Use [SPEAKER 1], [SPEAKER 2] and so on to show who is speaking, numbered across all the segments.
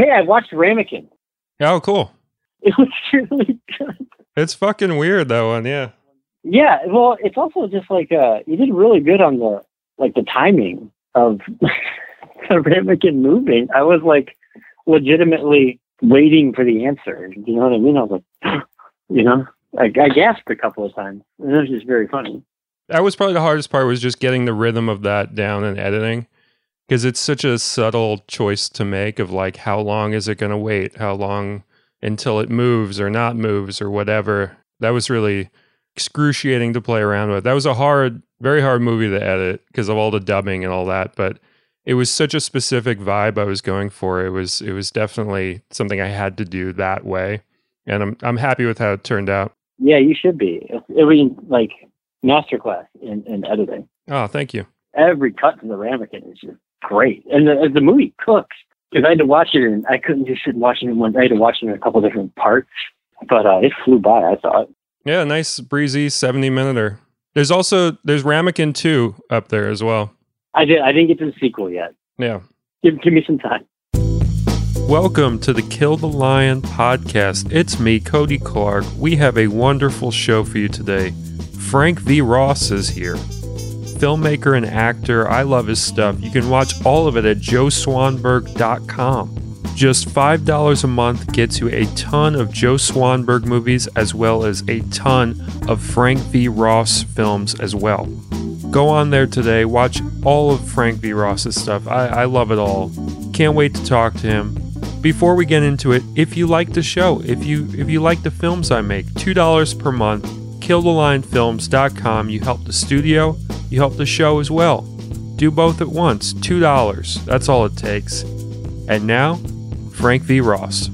[SPEAKER 1] Hey, I watched Ramekin.
[SPEAKER 2] Oh, cool.
[SPEAKER 1] It was really good.
[SPEAKER 2] It's fucking weird that one. Yeah.
[SPEAKER 1] Yeah, well, it's also just like uh, you did really good on the like the timing of the Ramekin moving. I was like legitimately waiting for the answer. You know what I mean? I was like, you know, I, I gasped a couple of times. And it was just very funny.
[SPEAKER 2] That was probably the hardest part was just getting the rhythm of that down and editing because it's such a subtle choice to make of like how long is it going to wait? How long until it moves or not moves or whatever. That was really excruciating to play around with. That was a hard, very hard movie to edit because of all the dubbing and all that, but it was such a specific vibe I was going for. It was it was definitely something I had to do that way. And I'm I'm happy with how it turned out.
[SPEAKER 1] Yeah, you should be. It, was like masterclass in, in editing.
[SPEAKER 2] Oh, thank you.
[SPEAKER 1] Every cut to the ramekin is just great, and the the movie cooks because I had to watch it, and I couldn't just sit watching it one. I had to watch it in a couple different parts, but uh, it flew by. I thought.
[SPEAKER 2] Yeah, nice breezy seventy minuter. There's also there's Ramekin two up there as well.
[SPEAKER 1] I did. I didn't get to the sequel yet.
[SPEAKER 2] Yeah.
[SPEAKER 1] Give, give me some time.
[SPEAKER 2] Welcome to the Kill the Lion podcast. It's me, Cody Clarke. We have a wonderful show for you today. Frank V. Ross is here. Filmmaker and actor. I love his stuff. You can watch all of it at joeswanberg.com. Just $5 a month gets you a ton of Joe Swanberg movies as well as a ton of Frank V. Ross films as well. Go on there today, watch all of Frank V. Ross's stuff. I, I love it all. Can't wait to talk to him. Before we get into it, if you like the show, if you if you like the films I make, $2 per month, killthelionfilms.com. You help the studio, you help the show as well. Do both at once, $2. That's all it takes. And now, Frank V. Ross.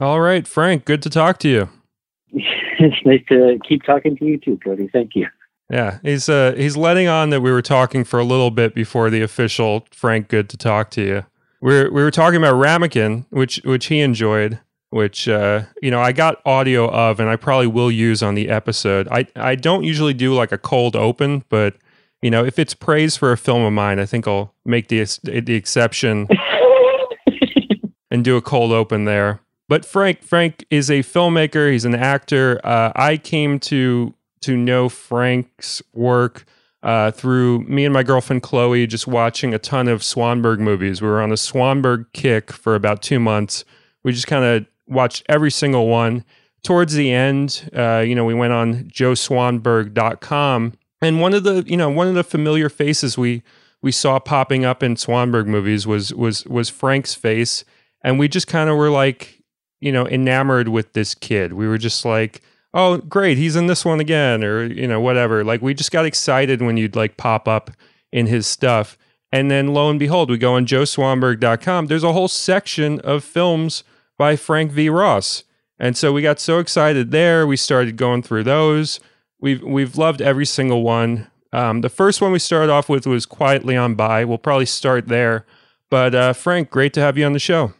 [SPEAKER 2] All right, Frank, good to talk to you.
[SPEAKER 1] it's nice to keep talking to you too, Cody. Thank you.
[SPEAKER 2] Yeah, he's uh he's letting on that we were talking for a little bit before the official Frank good to talk to you. We we were talking about Ramekin, which which he enjoyed, which uh you know, I got audio of and I probably will use on the episode. I I don't usually do like a cold open, but you know, if it's praise for a film of mine, I think I'll make the the exception and do a cold open there. But Frank Frank is a filmmaker. He's an actor. Uh, I came to to know Frank's work uh, through me and my girlfriend Chloe just watching a ton of Swanberg movies. We were on a Swanberg kick for about two months. We just kind of watched every single one. Towards the end, uh, you know, we went on joeswanberg.com and one of the, you know, one of the familiar faces we we saw popping up in Swanberg movies was was was Frank's face, and we just kind of were like, you know, enamored with this kid. We were just like, oh, great, he's in this one again, or you know, whatever. Like we just got excited when you'd like pop up in his stuff. And then lo and behold, we go on joeswanberg.com. There's a whole section of films by Frank V. Ross. And so we got so excited there. We started going through those. We've we've loved every single one. Um, the first one we started off with was Quietly on By. We'll probably start there. But uh, Frank, great to have you on the show.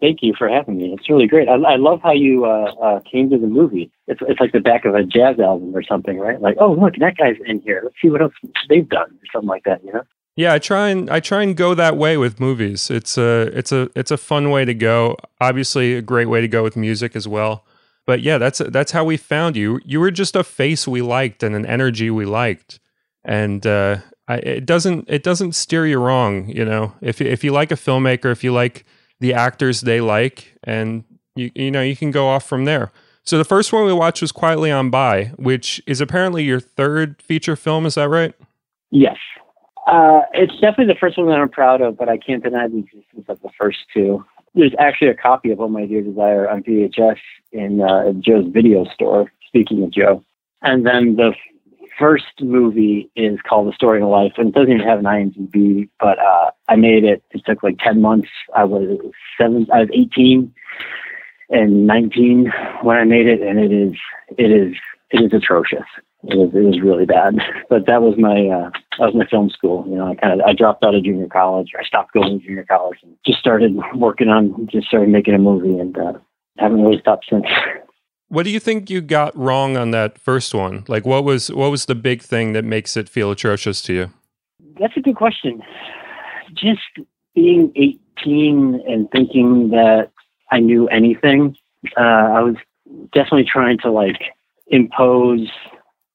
[SPEAKER 1] Thank you for having me. It's really great. I, I love how you uh, uh, came to the movie. It's it's like the back of a jazz album or something, right? Like, oh look, that guy's in here. Let's see what else they've done, or something like that. You know?
[SPEAKER 2] Yeah, I try and I try and go that way with movies. It's a it's a it's a fun way to go. Obviously, a great way to go with music as well. But yeah, that's that's how we found you. You were just a face we liked and an energy we liked, and uh, I, it doesn't it doesn't steer you wrong. You know, if if you like a filmmaker, if you like the actors they like, and you you know you can go off from there. So the first one we watched was Quietly on By, which is apparently your third feature film. Is that right?
[SPEAKER 1] Yes. Uh, it's definitely the first one that I'm proud of, but I can't deny the existence of the first two. There's actually a copy of Oh My Dear Desire on VHS in uh, Joe's video store, speaking of Joe. And then the first movie is called The Story of Life, and it doesn't even have an IMDb, but uh, I made it. It took like 10 months. I was seven, I was 18 and 19 when I made it, and it is, it is, it is atrocious. It was, it was really bad. But that was my, uh, that was my film school. You know, I kind of, I dropped out of junior college. I stopped going to junior college and just started working on, just started making a movie and, uh, haven't really stopped since.
[SPEAKER 2] What do you think you got wrong on that first one? Like, what was what was the big thing that makes it feel atrocious to you?
[SPEAKER 1] That's a good question. Just being 18 and thinking that I knew anything, uh, I was definitely trying to like impose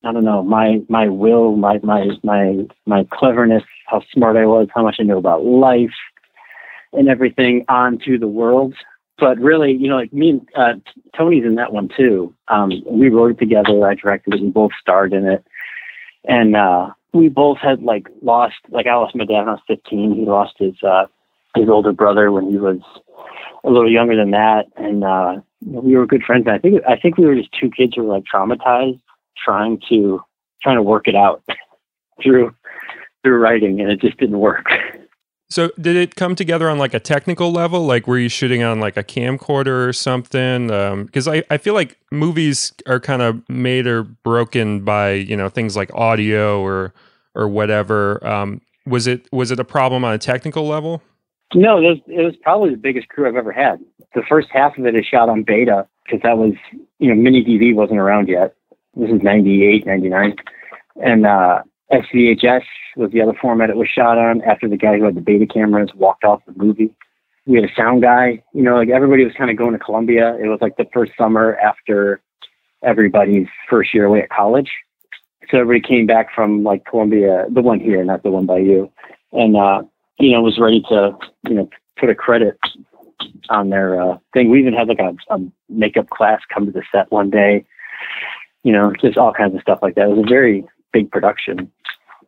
[SPEAKER 1] I don't know my my will, my my my my cleverness, how smart I was, how much I knew about life, and everything onto the world. But really, you know, like me and uh, Tony's in that one too. Um, we wrote it together. I directed it. We both starred in it, and uh, we both had like lost. Like I lost my dad when I was 15. He lost his uh, his older brother when he was a little younger than that, and uh, we were good friends. And I think I think we were just two kids who were like traumatized, trying to trying to work it out through through writing, and it just didn't work.
[SPEAKER 2] So did it come together on like a technical level? Like were you shooting on like a camcorder or something? Because um, I, I feel like movies are kind of made or broken by you know things like audio or or whatever. Um, was it was it a problem on a technical level?
[SPEAKER 1] No, it was, it was probably the biggest crew I've ever had. The first half of it is shot on beta because that was, you know, mini DV wasn't around yet. This is 98, 99. And uh, SVHS was the other format it was shot on after the guy who had the beta cameras walked off the movie. We had a sound guy, you know, like everybody was kind of going to Columbia. It was like the first summer after everybody's first year away at college. So everybody came back from like Columbia, the one here, not the one by you. And uh, you know, was ready to, you know, put a credit on their uh, thing. We even had like a, a makeup class come to the set one day, you know, just all kinds of stuff like that. It was a very big production.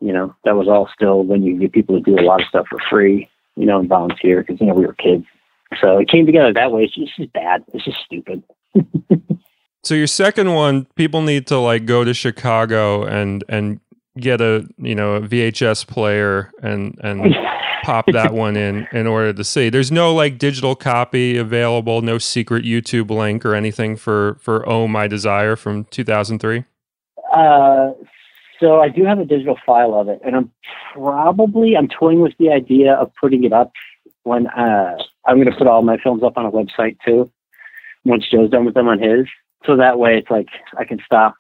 [SPEAKER 1] You know, that was all still when you get people to do a lot of stuff for free, you know, and volunteer because, you know, we were kids. So it came together that way. It's just, it's just bad. It's just stupid.
[SPEAKER 2] so your second one, people need to like go to Chicago and, and get a, you know, a VHS player and, and pop that one in in order to see. There's no like digital copy available, no secret YouTube link or anything for for Oh My Desire from 2003.
[SPEAKER 1] Uh, so I do have a digital file of it, and I'm probably I'm toying with the idea of putting it up when uh, I'm going to put all my films up on a website too. Once Joe's done with them on his, so that way it's like I can stop,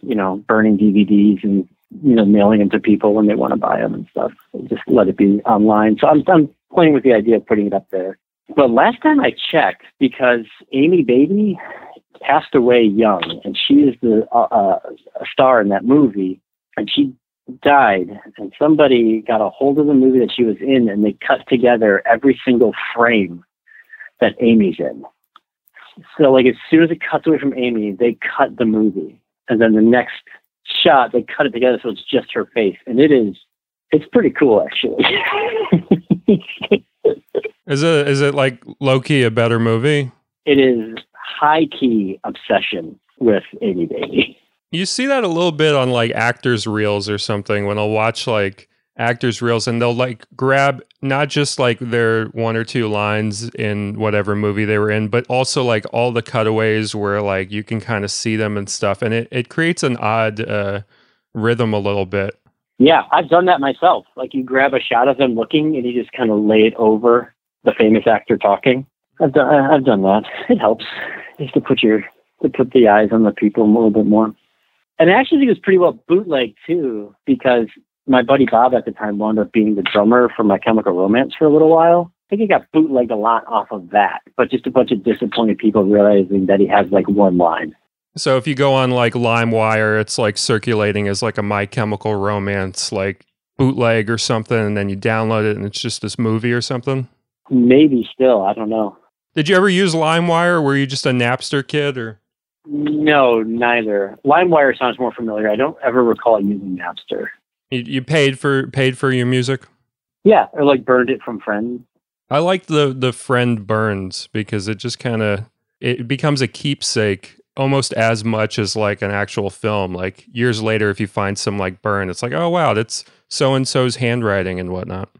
[SPEAKER 1] you know, burning DVDs and you know, mailing them to people when they want to buy them and stuff. Just let it be online. So I'm, I'm playing with the idea of putting it up there. But last time I checked, because Amy Baby passed away young, and she is the uh, uh, a star in that movie, and she died, and somebody got a hold of the movie that she was in, and they cut together every single frame that Amy's in. So, like, as soon as it cuts away from Amy, they cut the movie, and then the next shot, they cut it together so it's just her face, and it is it's pretty cool actually.
[SPEAKER 2] is it is it like low key a better movie?
[SPEAKER 1] It is high key obsession with Amy Baby.
[SPEAKER 2] You see that a little bit on like actors reels or something when I'll watch like actors reels and they'll like grab not just like their one or two lines in whatever movie they were in but also like all the cutaways where like you can kind of see them and stuff and it, it creates an odd uh, rhythm a little bit.
[SPEAKER 1] Yeah i've done that myself. Like you grab a shot of them looking and you just kind of lay it over the famous actor talking. I've done i've done that. It helps just to put your to put the eyes on the people a little bit more. And I actually think it was pretty well bootleg too, because my buddy Bob at the time wound up being the drummer for My Chemical Romance for a little while. I think he got bootlegged a lot off of that, but just a bunch of disappointed people realizing that he has like one line.
[SPEAKER 2] So if you go on like LimeWire, it's like circulating as like a My Chemical Romance like bootleg or something, and then you download it and it's just this movie or something.
[SPEAKER 1] Maybe still, I don't know.
[SPEAKER 2] Did you ever use LimeWire? Were you just a Napster kid or?
[SPEAKER 1] No, neither. LimeWire sounds more familiar. I don't ever recall using Napster.
[SPEAKER 2] You, you paid for paid for your music?
[SPEAKER 1] Yeah, or like burned it from friends.
[SPEAKER 2] I like the the friend burns because it just kind of it becomes a keepsake almost as much as like an actual film. Like years later, if you find some like burn, it's like, oh wow, that's so and so's handwriting and whatnot.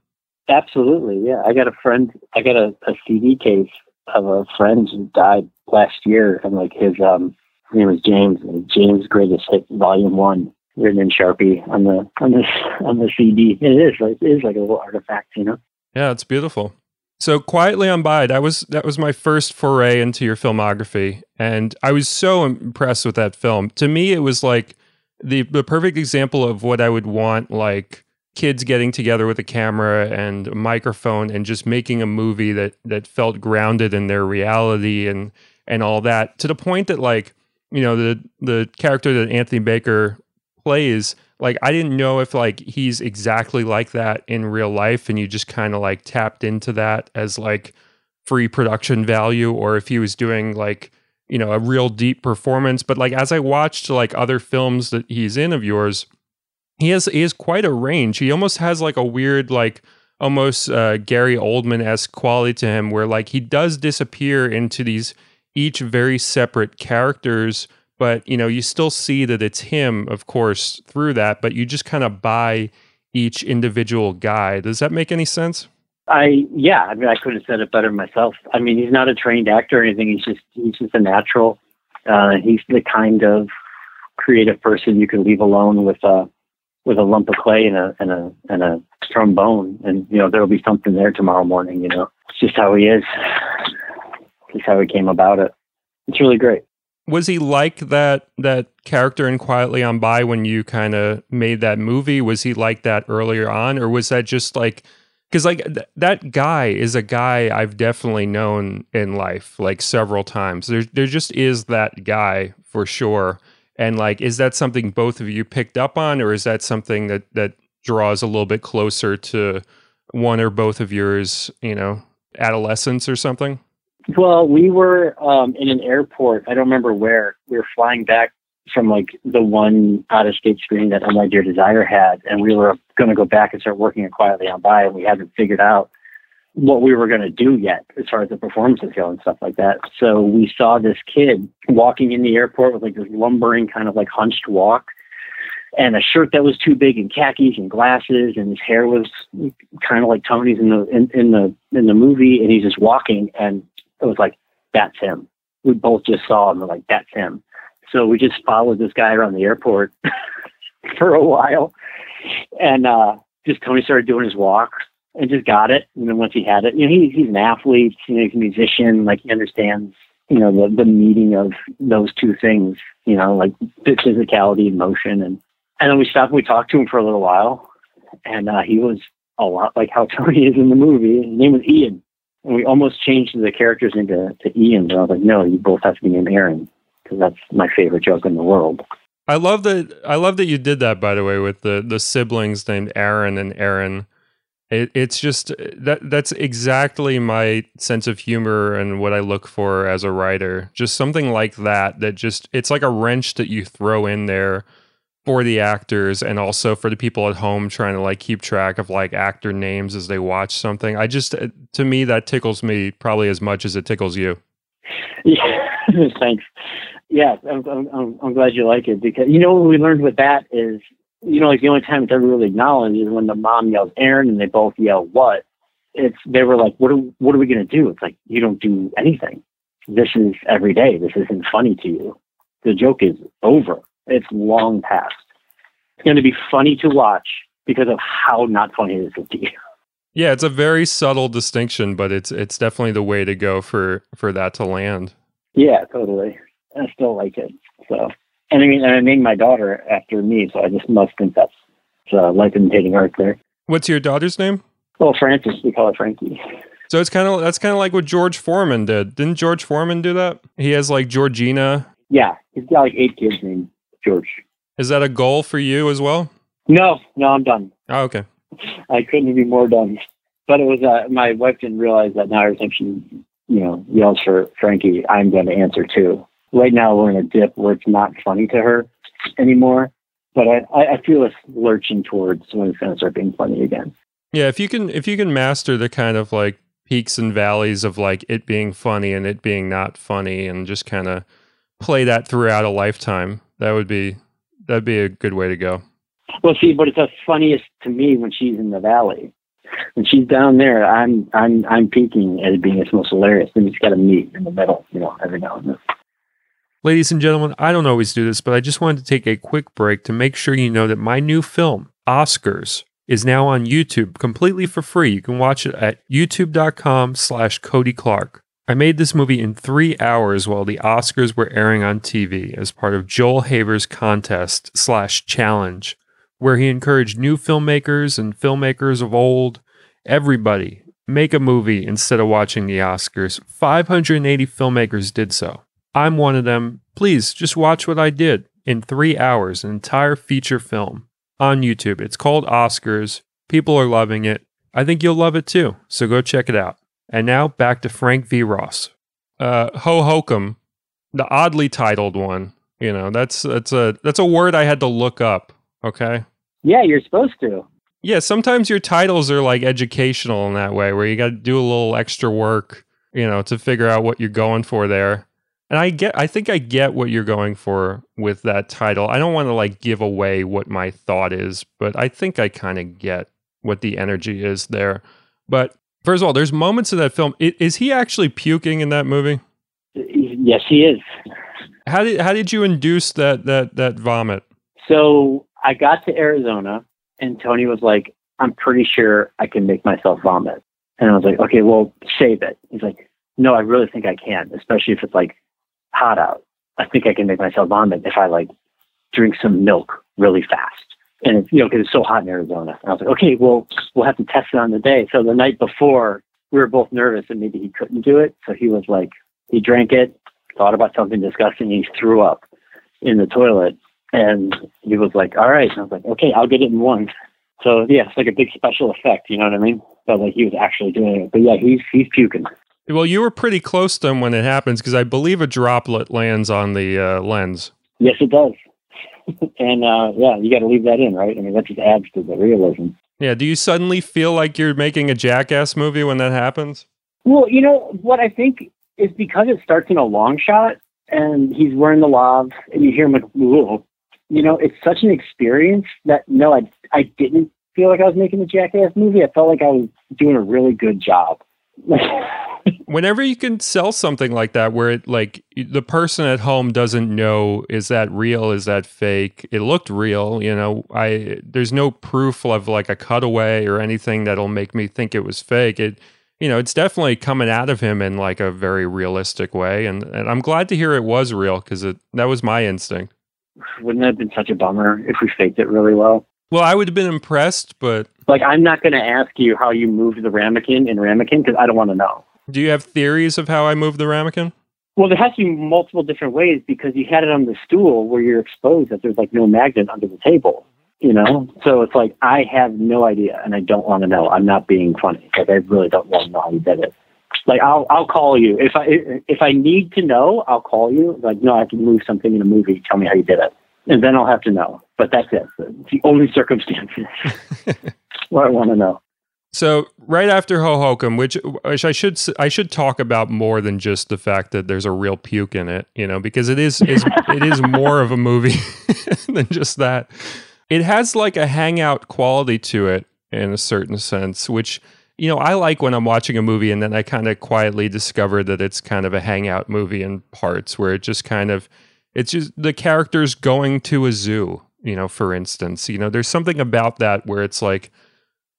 [SPEAKER 1] Absolutely, yeah. I got a friend. I got a, a CD case of a friend who died last year, and like his um his name was James. James Greatest Hit Volume One written in Sharpie on the on this on the CD. It is like it is like a little artifact, you know.
[SPEAKER 2] Yeah, it's beautiful. So quietly on by, that was that was my first foray into your filmography, and I was so impressed with that film. To me, it was like the the perfect example of what I would want like kids getting together with a camera and a microphone and just making a movie that that felt grounded in their reality and and all that to the point that like you know the the character that Anthony Baker plays like I didn't know if like he's exactly like that in real life and you just kind of like tapped into that as like free production value or if he was doing like you know a real deep performance but like as I watched like other films that he's in of yours he has he has quite a range. He almost has like a weird like almost uh, Gary Oldman esque quality to him, where like he does disappear into these each very separate characters, but you know you still see that it's him, of course, through that. But you just kind of buy each individual guy. Does that make any sense?
[SPEAKER 1] I yeah, I mean I could have said it better myself. I mean he's not a trained actor or anything. He's just he's just a natural. Uh, he's the kind of creative person you can leave alone with a with a lump of clay and a and a and a trombone, and you know there'll be something there tomorrow morning. You know, it's just how he is. Just how he came about it. It's really great.
[SPEAKER 2] Was he like that that character in Quietly on By when you kind of made that movie? Was he like that earlier on, or was that just like? Because like th- that guy is a guy I've definitely known in life, like several times. There, there just is that guy for sure and like, is that something both of you picked up on, or is that something that that draws a little bit closer to one or both of yours, you know, adolescence or something?
[SPEAKER 1] Well, we were um, in an airport. I don't remember where. We were flying back from like the one out of state screening that My Dear Desire had, and we were going to go back and start working quietly on by, and we hadn't figured out what we were going to do yet as far as the performances go and stuff like that. So we saw this kid walking in the airport with like this lumbering kind of like hunched walk and a shirt that was too big and khakis and glasses and his hair was kind of like Tony's in the in, in the in the movie and he's just walking and it was like that's him. We both just saw him and like that's him. So we just followed this guy around the airport for a while and uh just Tony started doing his walk and just got it. And then once he had it, you know, he, he's an athlete, you know, he's a musician, like he understands, you know, the, the meeting of those two things, you know, like the physicality and motion. And, and then we stopped and we talked to him for a little while. And uh, he was a lot like how Tony is in the movie. His name was Ian. We almost changed the characters into to Ian. But I was like, no, you both have to be named Aaron because that's my favorite joke in the world.
[SPEAKER 2] I love that. I love that you did that. By the way, with the the siblings named Aaron and Aaron. It, it's just that that's exactly my sense of humor and what I look for as a writer. Just something like that that just it's like a wrench that you throw in there for the actors and also for the people at home trying to like keep track of like actor names as they watch something. I just uh, to me that tickles me probably as much as it tickles you.
[SPEAKER 1] Yeah, thanks. Yeah, I'm, I'm, I'm glad you like it because you know what we learned with that is you know, like the only time it's ever really acknowledged is when the mom yells Aaron and they both yell what. It's they were like, what are what are we gonna do? It's like you don't do anything. This is every day. This isn't funny to you. The joke is over. It's long past. It's going to be funny to watch because of how not funny it is to you.
[SPEAKER 2] Yeah, it's a very subtle distinction, but it's it's definitely the way to go for for that to land.
[SPEAKER 1] Yeah, totally. I still like it. So and I mean, and I named my daughter after me, so I just must confess. It's uh, life imitating art there.
[SPEAKER 2] What's your daughter's name?
[SPEAKER 1] Well, Francis. We call her Frankie.
[SPEAKER 2] So it's kind of that's kind of like what George Foreman did. Didn't George Foreman do that? He has like Georgina.
[SPEAKER 1] Yeah, he's got like eight kids named George.
[SPEAKER 2] Is that a goal for you as well?
[SPEAKER 1] No, no, I'm done.
[SPEAKER 2] Oh, okay.
[SPEAKER 1] I couldn't be more done. But it was uh, my wife didn't realize that now every time she, you know, yells for Frankie, I'm going to answer too right now we're in a dip where it's not funny to her anymore. But I, I feel us lurching towards when it's going to start being funny again.
[SPEAKER 2] Yeah, if you can if you can master the kind of like peaks and valleys of like it being funny and it being not funny and just kind of play that throughout a lifetime, that would be that'd be a good way to go.
[SPEAKER 1] Well, see, but it's the funniest to me when she's in the valley. When she's down there, I'm I'm I'm peaking at it being its most hilarious. And it's got to meet in the middle, you know, every now and then.
[SPEAKER 2] Ladies and gentlemen, I don't always do this, but I just wanted to take a quick break to make sure you know that my new film, Oscars, is now on YouTube completely for free. You can watch it at youtube.com slash Cody Clarke. I made this movie in three hours while the Oscars were airing on TV as part of Joel Haver's contest slash challenge, where he encouraged new filmmakers and filmmakers of old, everybody, make a movie instead of watching the Oscars. 580 filmmakers did so. I'm one of them. Please just watch what I did in three hours, an entire feature film on YouTube. It's called Oscars. People are loving it. I think you'll love it too. So go check it out. And now back to Frank V. Ross. Uh, Ho Hokum, the oddly titled one. You know, that's that's a that's a word I had to look up. Okay.
[SPEAKER 1] Yeah, you're supposed to.
[SPEAKER 2] Yeah, sometimes your titles are like educational in that way, where you got to do a little extra work, you know, to figure out what you're going for there. And I get, I think I get what you're going for with that title. I don't want to like give away what my thought is, but I think I kind of get what the energy is there. But first of all, there's moments in that film. Is he actually puking in that movie?
[SPEAKER 1] Yes, he is.
[SPEAKER 2] How did how did you induce that that that vomit?
[SPEAKER 1] So I got to Arizona, and Tony was like, "I'm pretty sure I can make myself vomit." And I was like, "Okay, well, save it." He's like, "No, I really think I can, especially if it's like hot out. I think I can make myself vomit if I like drink some milk really fast." And it's, you know, because it's so hot in Arizona. And I was like, "Okay, well, we'll have to test it on the day." So the night before, we were both nervous that maybe he couldn't do it. So he was like, he drank it, thought about something disgusting, and he threw up in the toilet. And he was like, "All right." And I was like, "Okay, I'll get it in one." So yeah, it's like a big special effect. You know what I mean? But like he was actually doing it. But yeah, he's he's puking.
[SPEAKER 2] Well, you were pretty close to him when it happens because I believe a droplet lands on the uh, lens.
[SPEAKER 1] Yes, it does. and uh, yeah, you got to leave that in, right? I mean, that just adds to the realism.
[SPEAKER 2] Yeah. Do you suddenly feel like you're making a jackass movie when that happens?
[SPEAKER 1] Well, you know what I think is because it starts in a long shot and he's wearing the lav and you hear him like, Whoa. you know, it's such an experience that no, I I didn't feel like I was making a jackass movie. I felt like I was doing a really good job.
[SPEAKER 2] Whenever you can sell something like that, where it like the person at home doesn't know is that real, is that fake? It looked real, you know. I there's no proof of like a cutaway or anything that'll make me think it was fake. It you know, it's definitely coming out of him in like a very realistic way, and and I'm glad to hear it was real because it that was my instinct.
[SPEAKER 1] Wouldn't that have been such a bummer if we faked it really well?
[SPEAKER 2] Well, I would have been impressed, but
[SPEAKER 1] like I'm not going to ask you how you moved the ramekin in ramekin because I don't want to know.
[SPEAKER 2] Do you have theories of how I moved the ramekin?
[SPEAKER 1] Well, there has to be multiple different ways because you had it on the stool where you're exposed that there's like no magnet under the table, you know? So it's like, I have no idea and I don't want to know. I'm not being funny. Like, I really don't want to know how you did it. Like, I'll, I'll call you. If I, if I need to know, I'll call you. Like, no, I have to move something in a movie. Tell me how you did it. And then I'll have to know. But that's it. It's the only circumstances where I want to know.
[SPEAKER 2] So right after Hohokam, which which I should I should talk about more than just the fact that there's a real puke in it, you know, because it is, is it is more of a movie than just that. It has like a hangout quality to it in a certain sense, which you know I like when I'm watching a movie and then I kind of quietly discover that it's kind of a hangout movie in parts where it just kind of it's just the characters going to a zoo, you know, for instance, you know, there's something about that where it's like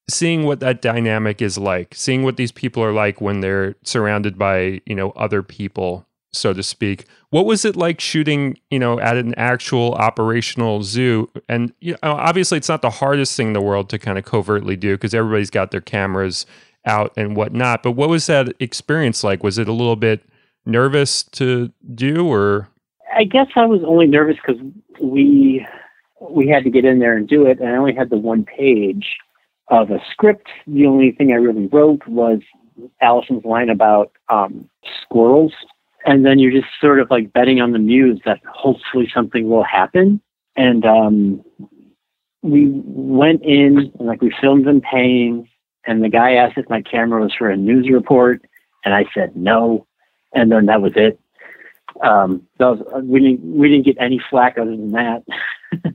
[SPEAKER 2] seeing what that dynamic is like, seeing what these people are like when they're surrounded by, you know, other people, so to speak. What was it like shooting, you know, at an actual operational zoo? And you know, obviously it's not the hardest thing in the world to kind of covertly do because everybody's got their cameras out and whatnot. But what was that experience like? Was it a little bit nervous to do or
[SPEAKER 1] I guess I was only nervous because we we had to get in there and do it, and I only had the one page of a script. The only thing I really wrote was Allison's line about um, squirrels. And then you're just sort of like betting on the muse that hopefully something will happen. And um, we went in and like we filmed them paying. And the guy asked if my camera was for a news report. And I said no. And then that was it. Um, that was, we didn't we didn't get any flack other than that.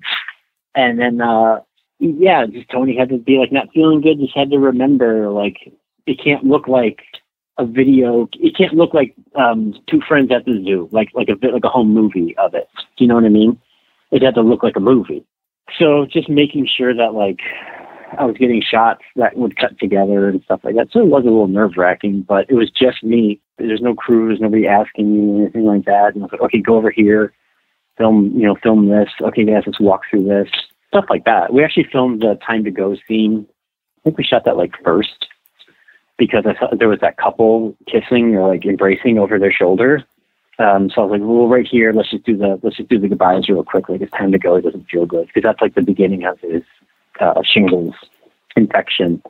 [SPEAKER 1] and then uh, yeah, just Tony had to be like not feeling good. Just had to remember like it can't look like a video. It can't look like um, two friends at the zoo, like like a bit like a home movie of it. Do you know what I mean? It had to look like a movie. So just making sure that like I was getting shots that would cut together and stuff like that. So it was a little nerve wracking, but it was just me. There's no crew. There's nobody asking me anything like that. And I was like, okay, go over here, film, you know, film this. Okay, guys, let's walk through this stuff like that. We actually filmed the time to go scene. I think we shot that like first because I thought there was that couple kissing or like embracing over their shoulder. Um, so I was like, well, right here, let's just do the let's just do the goodbyes real quick. Like it's time to go. It doesn't feel good because that's like the beginning of his uh, shingles infection.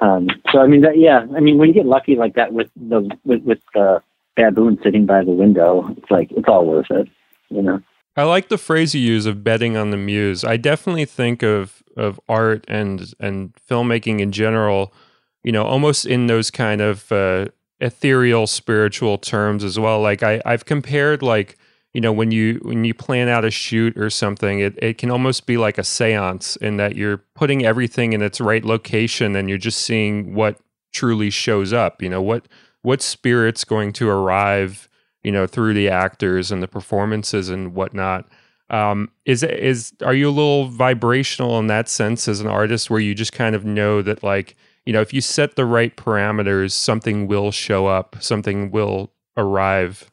[SPEAKER 1] Um, so I mean, that, yeah, I mean, when you get lucky like that with the with, with the baboon sitting by the window, it's like it's all worth it, you know.
[SPEAKER 2] I like the phrase you use of betting on the muse. I definitely think of of art and and filmmaking in general, you know, almost in those kind of uh, ethereal spiritual terms as well. Like I I've compared like you know when you when you plan out a shoot or something it, it can almost be like a seance in that you're putting everything in its right location and you're just seeing what truly shows up you know what what spirit's going to arrive you know through the actors and the performances and whatnot um, is is are you a little vibrational in that sense as an artist where you just kind of know that like you know if you set the right parameters something will show up something will arrive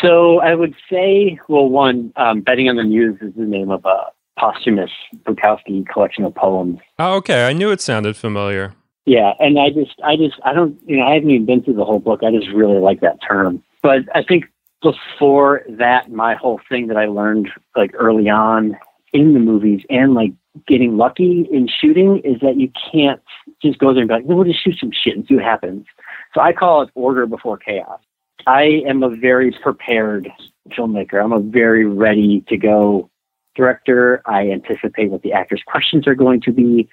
[SPEAKER 1] so I would say, well, one, um, Betting on the Muse is the name of a posthumous Bukowski collection of poems.
[SPEAKER 2] Oh, okay. I knew it sounded familiar.
[SPEAKER 1] Yeah, and I just, I just, I don't, you know, I haven't even been through the whole book. I just really like that term. But I think before that, my whole thing that I learned like early on in the movies and like getting lucky in shooting is that you can't just go there and be like, we'll just shoot some shit and see what happens. So I call it order before chaos. I am a very prepared filmmaker. I'm a very ready to go director. I anticipate what the actors' questions are going to be.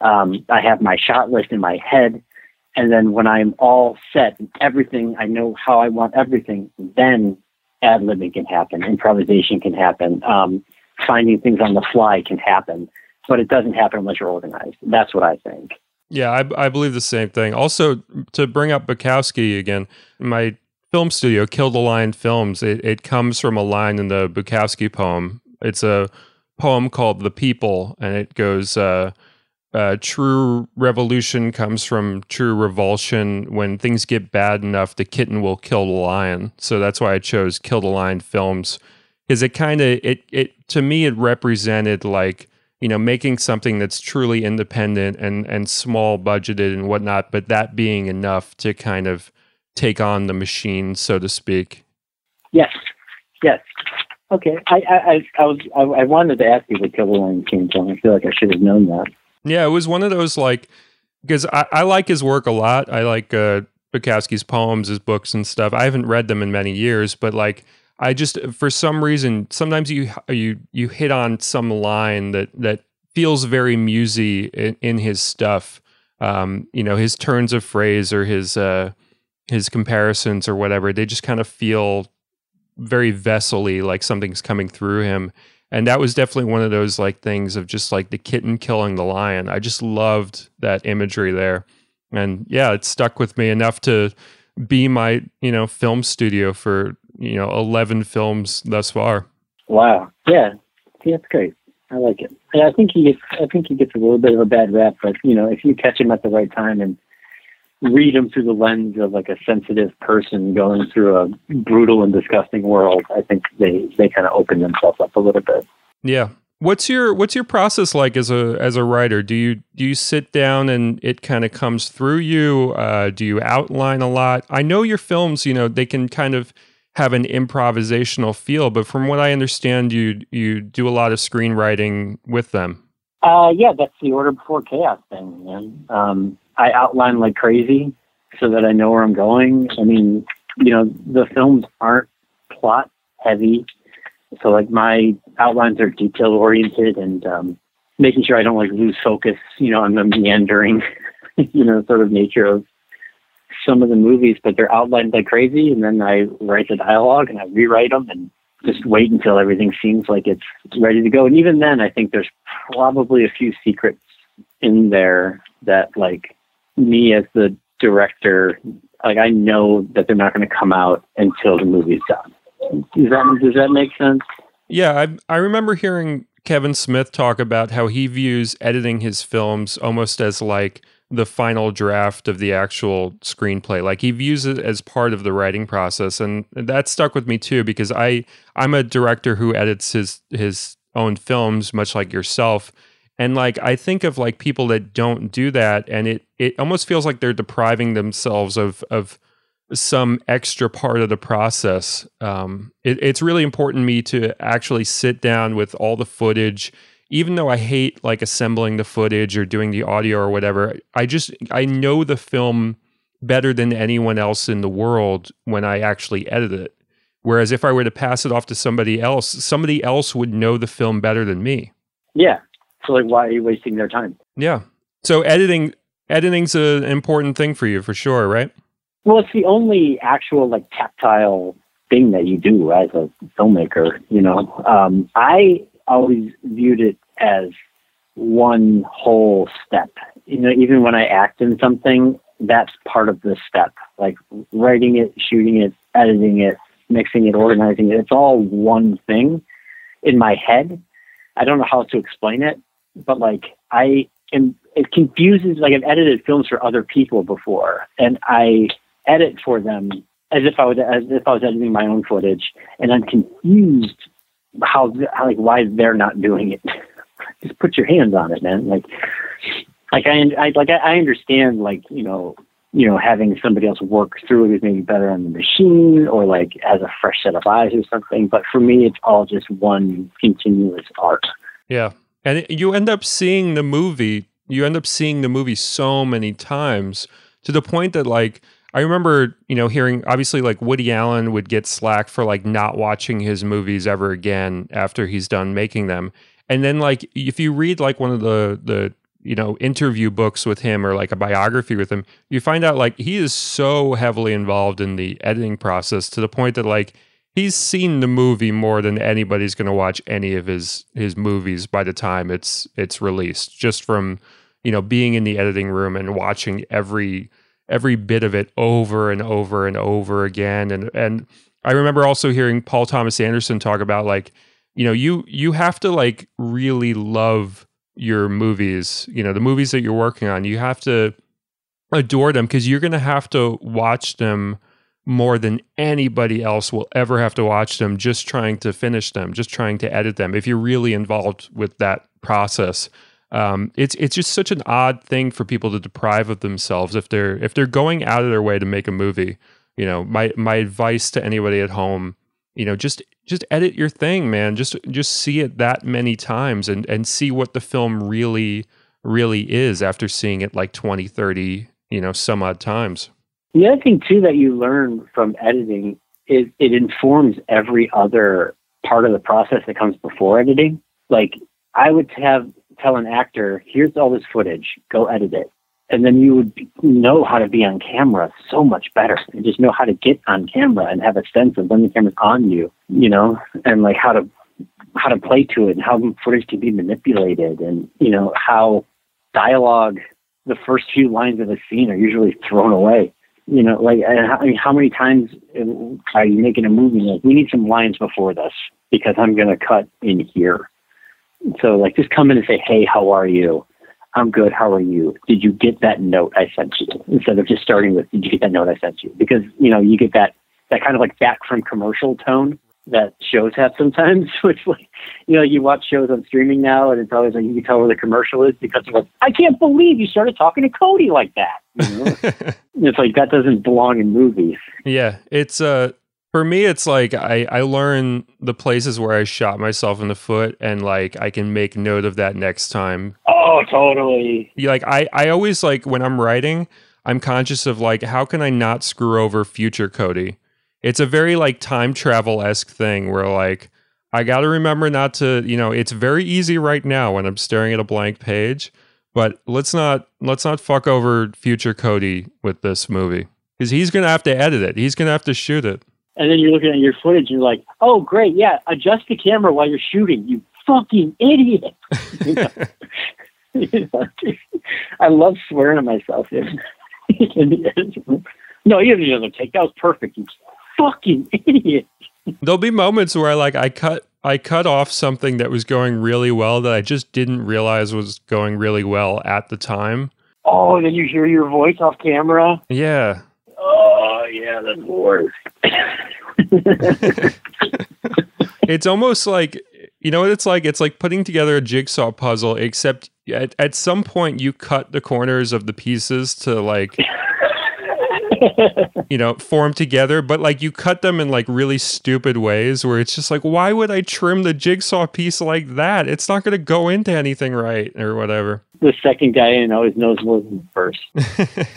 [SPEAKER 1] Um, I have my shot list in my head. And then when I'm all set and everything, I know how I want everything, then ad libbing can happen, improvisation can happen, um, finding things on the fly can happen. But it doesn't happen unless you're organized. That's what I think.
[SPEAKER 2] Yeah, I, I believe the same thing. Also, to bring up Bukowski again, my film studio, Kill the Lion Films, it, it comes from a line in the Bukowski poem. It's a poem called The People, and it goes, uh, uh, True revolution comes from true revulsion. When things get bad enough, the kitten will kill the lion. So that's why I chose Kill the Lion Films. Because it kind of, it, it, to me, it represented like, you know, making something that's truly independent and, and small budgeted and whatnot, but that being enough to kind of, take on the machine, so to speak.
[SPEAKER 1] Yes, yes. Okay, I I I, was I, I wanted to ask you Kill the Lion came from. I feel like I should have known that.
[SPEAKER 2] Yeah, it was one of those like because I, I like his work a lot. I like uh, Bukowski's poems, his books and stuff. I haven't read them in many years, but like I just for some reason sometimes you you you hit on some line that that feels very musy in, in his stuff. Um, you know, his turns of phrase or his uh, his comparisons or whatever, they just kind of feel very vessely like something's coming through him. And that was definitely one of those like things of just like the kitten killing the lion. I just loved that imagery there. And yeah, it stuck with me enough to be my, you know, film studio for, you know, 11 films thus far.
[SPEAKER 1] Wow. Yeah. yeah that's great. I like it. And I think he gets, I think he gets a little bit of a bad rap, but you know, if you catch him at the right time and read them through the lens of like a sensitive person going through a brutal and disgusting world, I think they they kind of open themselves up a little bit.
[SPEAKER 2] Yeah. What's your what's your process like as a as a writer? Do you do you sit down and it kind of comes through you? Uh, do you outline a lot? I know your films, you know, they can kind of have an improvisational feel, but from what I understand, you you do a lot of screenwriting with them.
[SPEAKER 1] Uh, yeah, that's the order before chaos thing, man. Um, I outline like crazy so that I know where I'm going. I mean, you know, the films aren't plot heavy. So like my outlines are detail oriented and um, making sure I don't like lose focus, you know, on the meandering, you know, sort of nature of some of the movies, but they're outlined like crazy. And then I write the dialogue and I rewrite them and just wait until everything seems like it's ready to go. And even then, I think there's probably a few secrets in there that like me as the director, like I know that they're not going to come out until the movie's done. Does that does that make sense?
[SPEAKER 2] Yeah, I I remember hearing Kevin Smith talk about how he views editing his films almost as like the final draft of the actual screenplay. Like he views it as part of the writing process, and that stuck with me too because I I'm a director who edits his his own films, much like yourself. And like I think of like people that don't do that, and it it almost feels like they're depriving themselves of of some extra part of the process. Um, it, it's really important to me to actually sit down with all the footage, even though I hate like assembling the footage or doing the audio or whatever. I just I know the film better than anyone else in the world when I actually edit it. Whereas if I were to pass it off to somebody else, somebody else would know the film better than me.
[SPEAKER 1] Yeah. So like, why are you wasting their time?
[SPEAKER 2] Yeah. So editing editing's an important thing for you for sure, right?
[SPEAKER 1] Well, it's the only actual like tactile thing that you do as a filmmaker. You know, um, I always viewed it as one whole step. You know, even when I act in something, that's part of the step. Like writing it, shooting it, editing it, mixing it, organizing it. It's all one thing in my head. I don't know how to explain it, but like I am, it confuses, like I've edited films for other people before and I edit for them as if I was, as if I was editing my own footage and I'm confused how, how like, why they're not doing it. Just put your hands on it, man. Like, like I, I like I, I understand like you know you know, having somebody else work through it is maybe better on the machine or like as a fresh set of eyes or something. But for me, it's all just one continuous art.
[SPEAKER 2] Yeah. And it, you end up seeing the movie, you end up seeing the movie so many times to the point that like, I remember, you know, hearing obviously like Woody Allen would get slack for like not watching his movies ever again after he's done making them. And then like if you read like one of the the you know interview books with him or like a biography with him you find out like he is so heavily involved in the editing process to the point that like he's seen the movie more than anybody's going to watch any of his his movies by the time it's it's released. Just from you know being in the editing room and watching every every bit of it over and over and over again. And and I remember also hearing Paul Thomas Anderson talk about like you know you you have to like really love your movies, you know, the movies that you're working on, you have to adore them because you're going to have to watch them more than anybody else will ever have to watch them just trying to finish them, just trying to edit them. If you're really involved with that process, um, it's it's just such an odd thing for people to deprive of themselves if they're if they're going out of their way to make a movie. You know, my my advice to anybody at home, you know, just just edit your thing, man. Just just see it that many times and and see what the film really really is after seeing it like 20, 30, you know, some odd times.
[SPEAKER 1] The other thing too that you learn from editing is it informs every other part of the process that comes before editing. Like I would have tell an actor, here's all this footage, go edit it and then you would know how to be on camera so much better and just know how to get on camera and have a sense of when the camera's on you you know and like how to how to play to it and how footage can be manipulated and you know how dialogue the first few lines of a scene are usually thrown away you know like uh, I mean, how many times are you making a movie like we need some lines before this because i'm going to cut in here so like just come in and say hey how are you I'm good. How are you? Did you get that note I sent you? Instead of just starting with, did you get that note I sent you? Because, you know, you get that, that kind of like back from commercial tone that shows have sometimes, which like, you know, you watch shows on streaming now and it's always like, you can tell where the commercial is because of like, I can't believe you started talking to Cody like that. You know? it's like, that doesn't belong in movies.
[SPEAKER 2] Yeah. It's, uh, for me, it's like I, I learn the places where I shot myself in the foot and like I can make note of that next time.
[SPEAKER 1] Oh, totally.
[SPEAKER 2] Like I, I always like when I'm writing, I'm conscious of like how can I not screw over future Cody? It's a very like time travel esque thing where like I got to remember not to, you know, it's very easy right now when I'm staring at a blank page, but let's not let's not fuck over future Cody with this movie because he's gonna have to edit it. He's gonna have to shoot it
[SPEAKER 1] and then you're looking at your footage and you're like, oh, great, yeah, adjust the camera while you're shooting, you fucking idiot. I love swearing at myself. no, you didn't take that was perfect. You fucking idiot.
[SPEAKER 2] There'll be moments where like I cut I cut off something that was going really well that I just didn't realize was going really well at the time.
[SPEAKER 1] Oh, and then you hear your voice off camera.
[SPEAKER 2] Yeah.
[SPEAKER 1] Oh yeah, that's worse.
[SPEAKER 2] it's almost like you know what it's like? It's like putting together a jigsaw puzzle, except at, at some point you cut the corners of the pieces to like you know, form together, but like you cut them in like really stupid ways where it's just like, why would I trim the jigsaw piece like that? It's not going to go into anything right or whatever.
[SPEAKER 1] The second guy in always knows more than the first.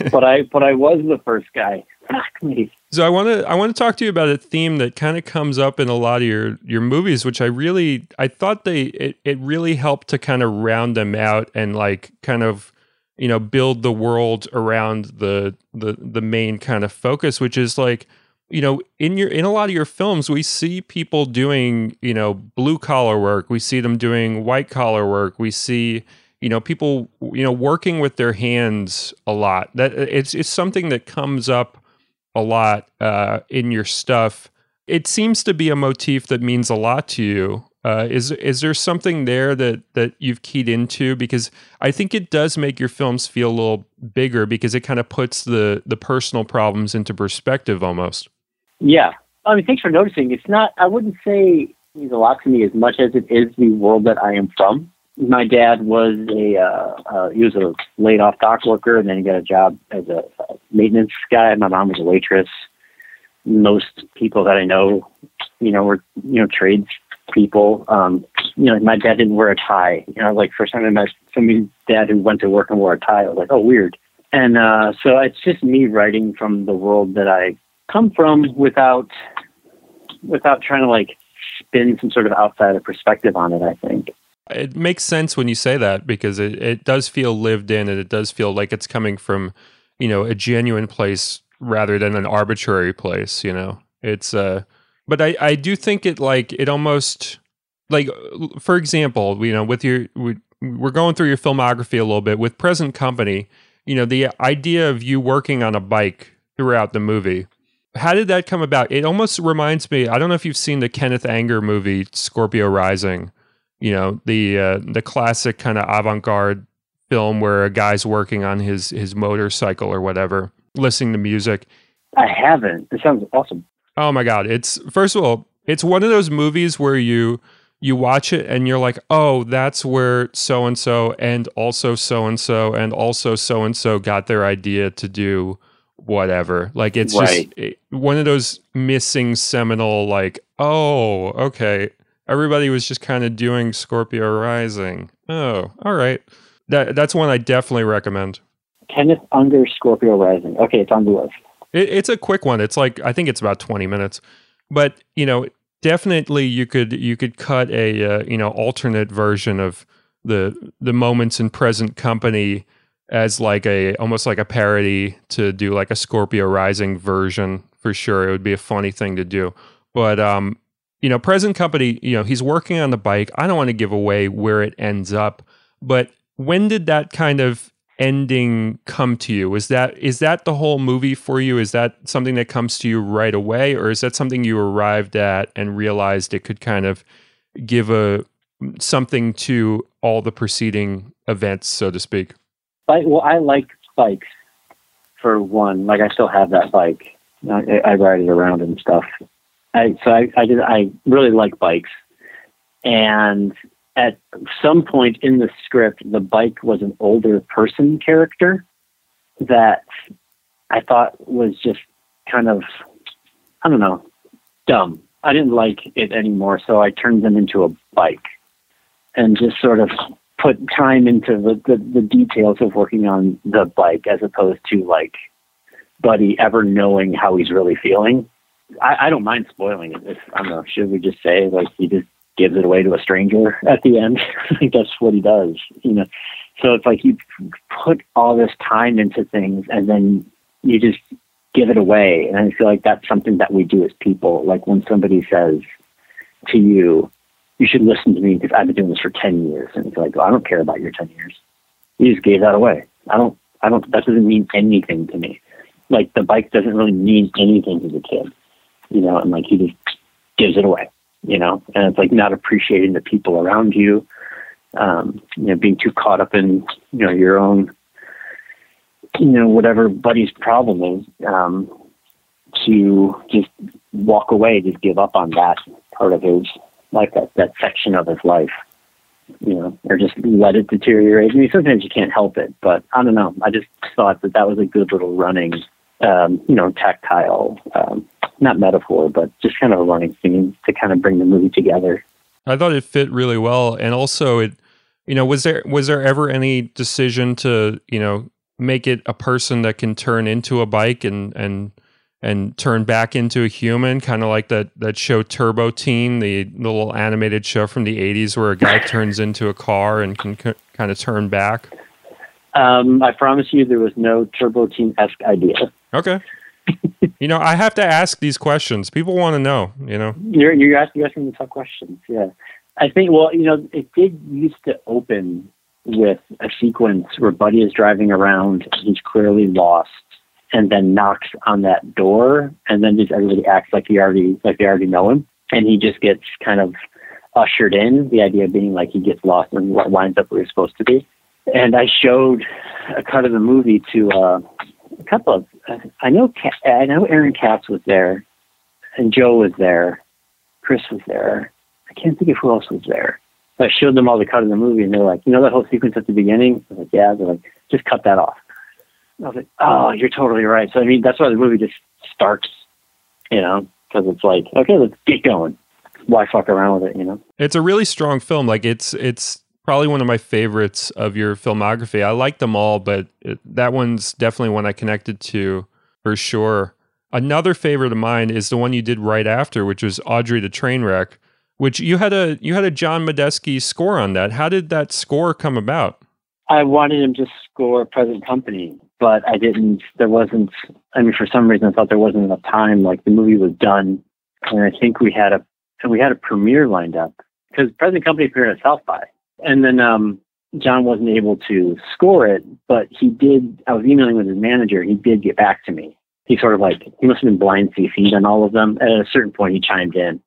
[SPEAKER 1] but I, but I was the first guy. Fuck me.
[SPEAKER 2] So I want to I want to talk to you about a theme that kind of comes up in a lot of your your movies, which I really I thought they it, it really helped to kind of round them out and like kind of you know build the world around the the the main kind of focus which is like you know in your in a lot of your films we see people doing you know blue collar work. We see them doing white collar work. We see you know people you know working with their hands a lot. That it's it's something that comes up a lot uh, in your stuff. It seems to be a motif that means a lot to you uh, is is there something there that that you've keyed into? Because I think it does make your films feel a little bigger because it kind of puts the the personal problems into perspective almost.
[SPEAKER 1] Yeah, I mean, thanks for noticing. It's not. I wouldn't say means a lot to me as much as it is the world that I am from. My dad was a uh, uh, he was a laid off dock worker, and then he got a job as a, a maintenance guy. My mom was a waitress. Most people that I know, you know, were you know trades people. Um, you know, my dad didn't wear a tie. You know, like first time I met somebody's dad who went to work and wore a tie, I was like, oh, weird. And uh, so it's just me writing from the world that I come from without without trying to like spin some sort of outsider perspective on it. I think
[SPEAKER 2] it makes sense when you say that because it, it does feel lived in and it does feel like it's coming from you know a genuine place rather than an arbitrary place. You know, it's uh but I, I do think it like it almost like for example you know with your we're going through your filmography a little bit. With present company you know the idea of you working on a bike throughout the movie how did that come about? It almost reminds me i don't know if you've seen the kenneth anger movie scorpio rising you know the uh, the classic kind of avant-garde film where a guy's working on his his motorcycle or whatever listening to music.
[SPEAKER 1] I haven't. It sounds awesome
[SPEAKER 2] Oh my god, it's first of all, it's one of those movies where you you watch it and you're like, "Oh, that's where so and so and also so and so and also so and so got their idea to do whatever." Like it's right. just one of those missing seminal like, "Oh, okay. Everybody was just kind of doing Scorpio Rising." Oh, all right. That that's one I definitely recommend.
[SPEAKER 1] Kenneth Anger Scorpio Rising. Okay, it's on the list.
[SPEAKER 2] It, it's a quick one. It's like I think it's about twenty minutes, but you know, definitely you could you could cut a uh, you know alternate version of the the moments in present company as like a almost like a parody to do like a Scorpio Rising version for sure. It would be a funny thing to do, but um, you know, present company. You know, he's working on the bike. I don't want to give away where it ends up, but when did that kind of ending come to you? Is that is that the whole movie for you? Is that something that comes to you right away, or is that something you arrived at and realized it could kind of give a something to all the preceding events, so to speak?
[SPEAKER 1] I, well, I like bikes for one. Like I still have that bike. I, I ride it around and stuff. I, so I, I did. I really like bikes, and at some point in the script, the bike was an older person character that I thought was just kind of, I don't know, dumb. I didn't like it anymore, so I turned them into a bike and just sort of put time into the, the, the details of working on the bike as opposed to like Buddy ever knowing how he's really feeling. I, I don't mind spoiling it. If, I don't know. Should we just say like he just gives it away to a stranger at the end. I think that's what he does, you know. So it's like you put all this time into things and then you just give it away. And I feel like that's something that we do as people. Like when somebody says to you, you should listen to me because I've been doing this for 10 years. And it's like, well, I don't care about your 10 years. You just gave that away. I don't, I don't, that doesn't mean anything to me. Like the bike doesn't really mean anything to the kid, you know, and like he just gives it away you know, and it's like not appreciating the people around you, um, you know, being too caught up in, you know, your own, you know, whatever buddy's problem is, um, to just walk away, just give up on that part of his like that that section of his life, you know, or just let it deteriorate. I mean, sometimes you can't help it, but I don't know. I just thought that that was a good little running, um, you know, tactile, um, not metaphor, but just kind of a running theme to kind of bring the movie together.
[SPEAKER 2] I thought it fit really well, and also it, you know, was there was there ever any decision to you know make it a person that can turn into a bike and and and turn back into a human, kind of like that that show Turbo Teen, the, little animated show from the '80s where a guy turns into a car and can c- kind of turn back.
[SPEAKER 1] Um, I promise you, there was no Turbo Teen esque idea.
[SPEAKER 2] Okay. You know, I have to ask these questions. People want to know. You know,
[SPEAKER 1] you're you're asking, you're asking the tough questions. Yeah, I think. Well, you know, it did used to open with a sequence where Buddy is driving around. He's clearly lost, and then knocks on that door, and then just everybody acts like he already like they already know him, and he just gets kind of ushered in. The idea being like he gets lost and winds up where he's supposed to be. And I showed a cut of the movie to uh, a couple of. I know I know Aaron Katz was there, and Joe was there, Chris was there. I can't think of who else was there. I showed them all the cut of the movie, and they're like, you know that whole sequence at the beginning? I was like, yeah. They're like, just cut that off. I was like, oh, you're totally right. So I mean, that's why the movie just starts, you know, because it's like, okay, let's get going. Why fuck around with it, you know?
[SPEAKER 2] It's a really strong film. Like it's it's probably one of my favorites of your filmography. I like them all, but it, that one's definitely one I connected to for sure. Another favorite of mine is the one you did right after, which was Audrey the Trainwreck which you had a you had a John Medeski score on that. How did that score come about?
[SPEAKER 1] I wanted him to score Present Company, but I didn't. There wasn't. I mean, for some reason, I thought there wasn't enough time. Like the movie was done, and I think we had a we had a premiere lined up because Present Company premiered at South by, and then um, John wasn't able to score it, but he did. I was emailing with his manager. He did get back to me. He sort of like he must have been blind CC'd on all of them. At a certain point, he chimed in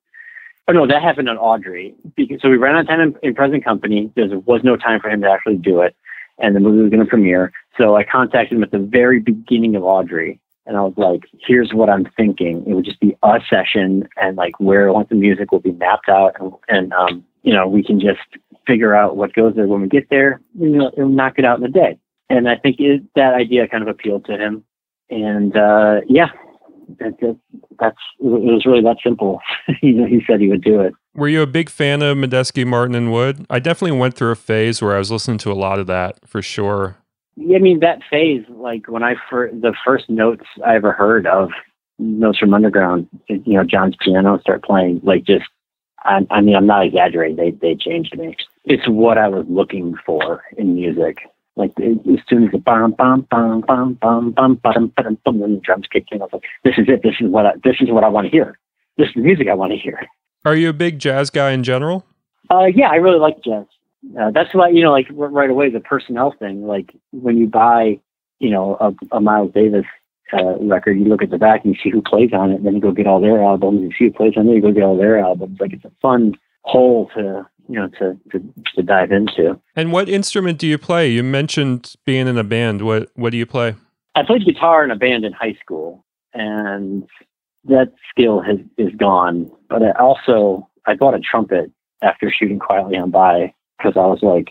[SPEAKER 1] Oh no, that happened on Audrey. Because, so we ran out of time in, in present company. There was no time for him to actually do it, and the movie was going to premiere. So I contacted him at the very beginning of Audrey, and I was like, "Here's what I'm thinking. It would just be a session, and like where once the music will be mapped out, and, and um, you know, we can just figure out what goes there when we get there. You know, it'll knock it out in a day." And I think it, that idea kind of appealed to him, and uh, yeah, that, that, that's it was really that simple. he, he said he would do it.
[SPEAKER 2] Were you a big fan of Medeski, Martin, and Wood? I definitely went through a phase where I was listening to a lot of that for sure.
[SPEAKER 1] Yeah, I mean that phase, like when I first the first notes I ever heard of notes from Underground, you know, John's piano start playing, like just I, I mean, I'm not exaggerating. They they changed me. It's what I was looking for in music. Like as soon as the bam bam bam bam bam bam bam bam bam, and the drums kicked in, I was like, "This is it. This is what I, this is what I want to hear. This is the music I want to hear."
[SPEAKER 2] Are you a big jazz guy in general?
[SPEAKER 1] Uh, yeah, I really like jazz. Uh, that's why you know, like right away, the personnel thing. Like when you buy, you know, a, a Miles Davis uh, record, you look at the back and you see who plays on it. Then you go get all their albums. You see who plays on there. You go get all their albums. Like it's a fun hole to you know to, to to dive into.
[SPEAKER 2] And what instrument do you play? You mentioned being in a band. What what do you play?
[SPEAKER 1] I played guitar in a band in high school, and that skill has is gone. But I also I bought a trumpet after shooting quietly on by because I was like,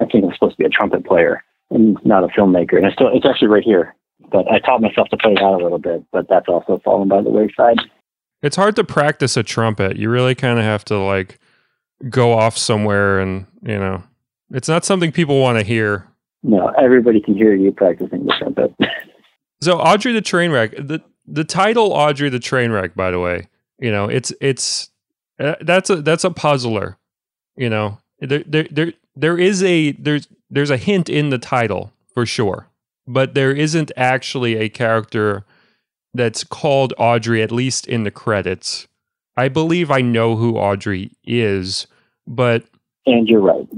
[SPEAKER 1] I think I'm supposed to be a trumpet player and not a filmmaker. And I still it's actually right here. But I taught myself to play that a little bit, but that's also fallen by the wayside.
[SPEAKER 2] It's hard to practice a trumpet. You really kind of have to like go off somewhere and you know it's not something people want to hear
[SPEAKER 1] no everybody can hear you practicing the trumpet
[SPEAKER 2] so audrey the train wreck the the title audrey the train wreck by the way you know it's it's uh, that's a that's a puzzler you know there there there, there is a there's there's a hint in the title for sure but there isn't actually a character that's called audrey at least in the credits I believe I know who Audrey is, but
[SPEAKER 1] and you're right.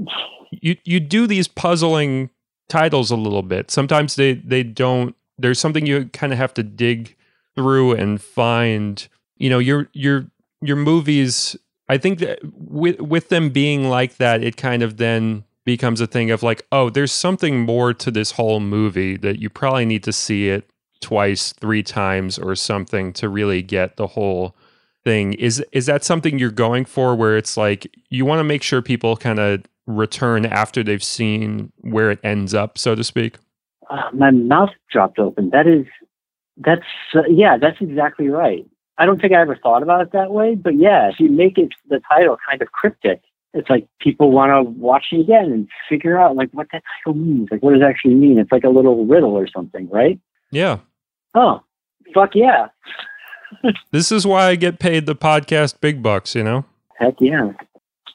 [SPEAKER 2] You you do these puzzling titles a little bit. Sometimes they they don't. There's something you kind of have to dig through and find. You know, your your your movies. I think that with with them being like that, it kind of then becomes a thing of like, oh, there's something more to this whole movie that you probably need to see it twice, three times, or something to really get the whole thing. Is is that something you're going for where it's like you want to make sure people kind of return after they've seen where it ends up so to speak?
[SPEAKER 1] Uh, my mouth dropped open. That is that's uh, yeah that's exactly right i don't think i ever thought about it that way but yeah if you make it the title kind of cryptic it's like people want to watch it again and figure out like what that title means like what does it actually mean it's like a little riddle or something right
[SPEAKER 2] yeah
[SPEAKER 1] oh fuck yeah
[SPEAKER 2] this is why I get paid the podcast big bucks, you know?
[SPEAKER 1] Heck yeah.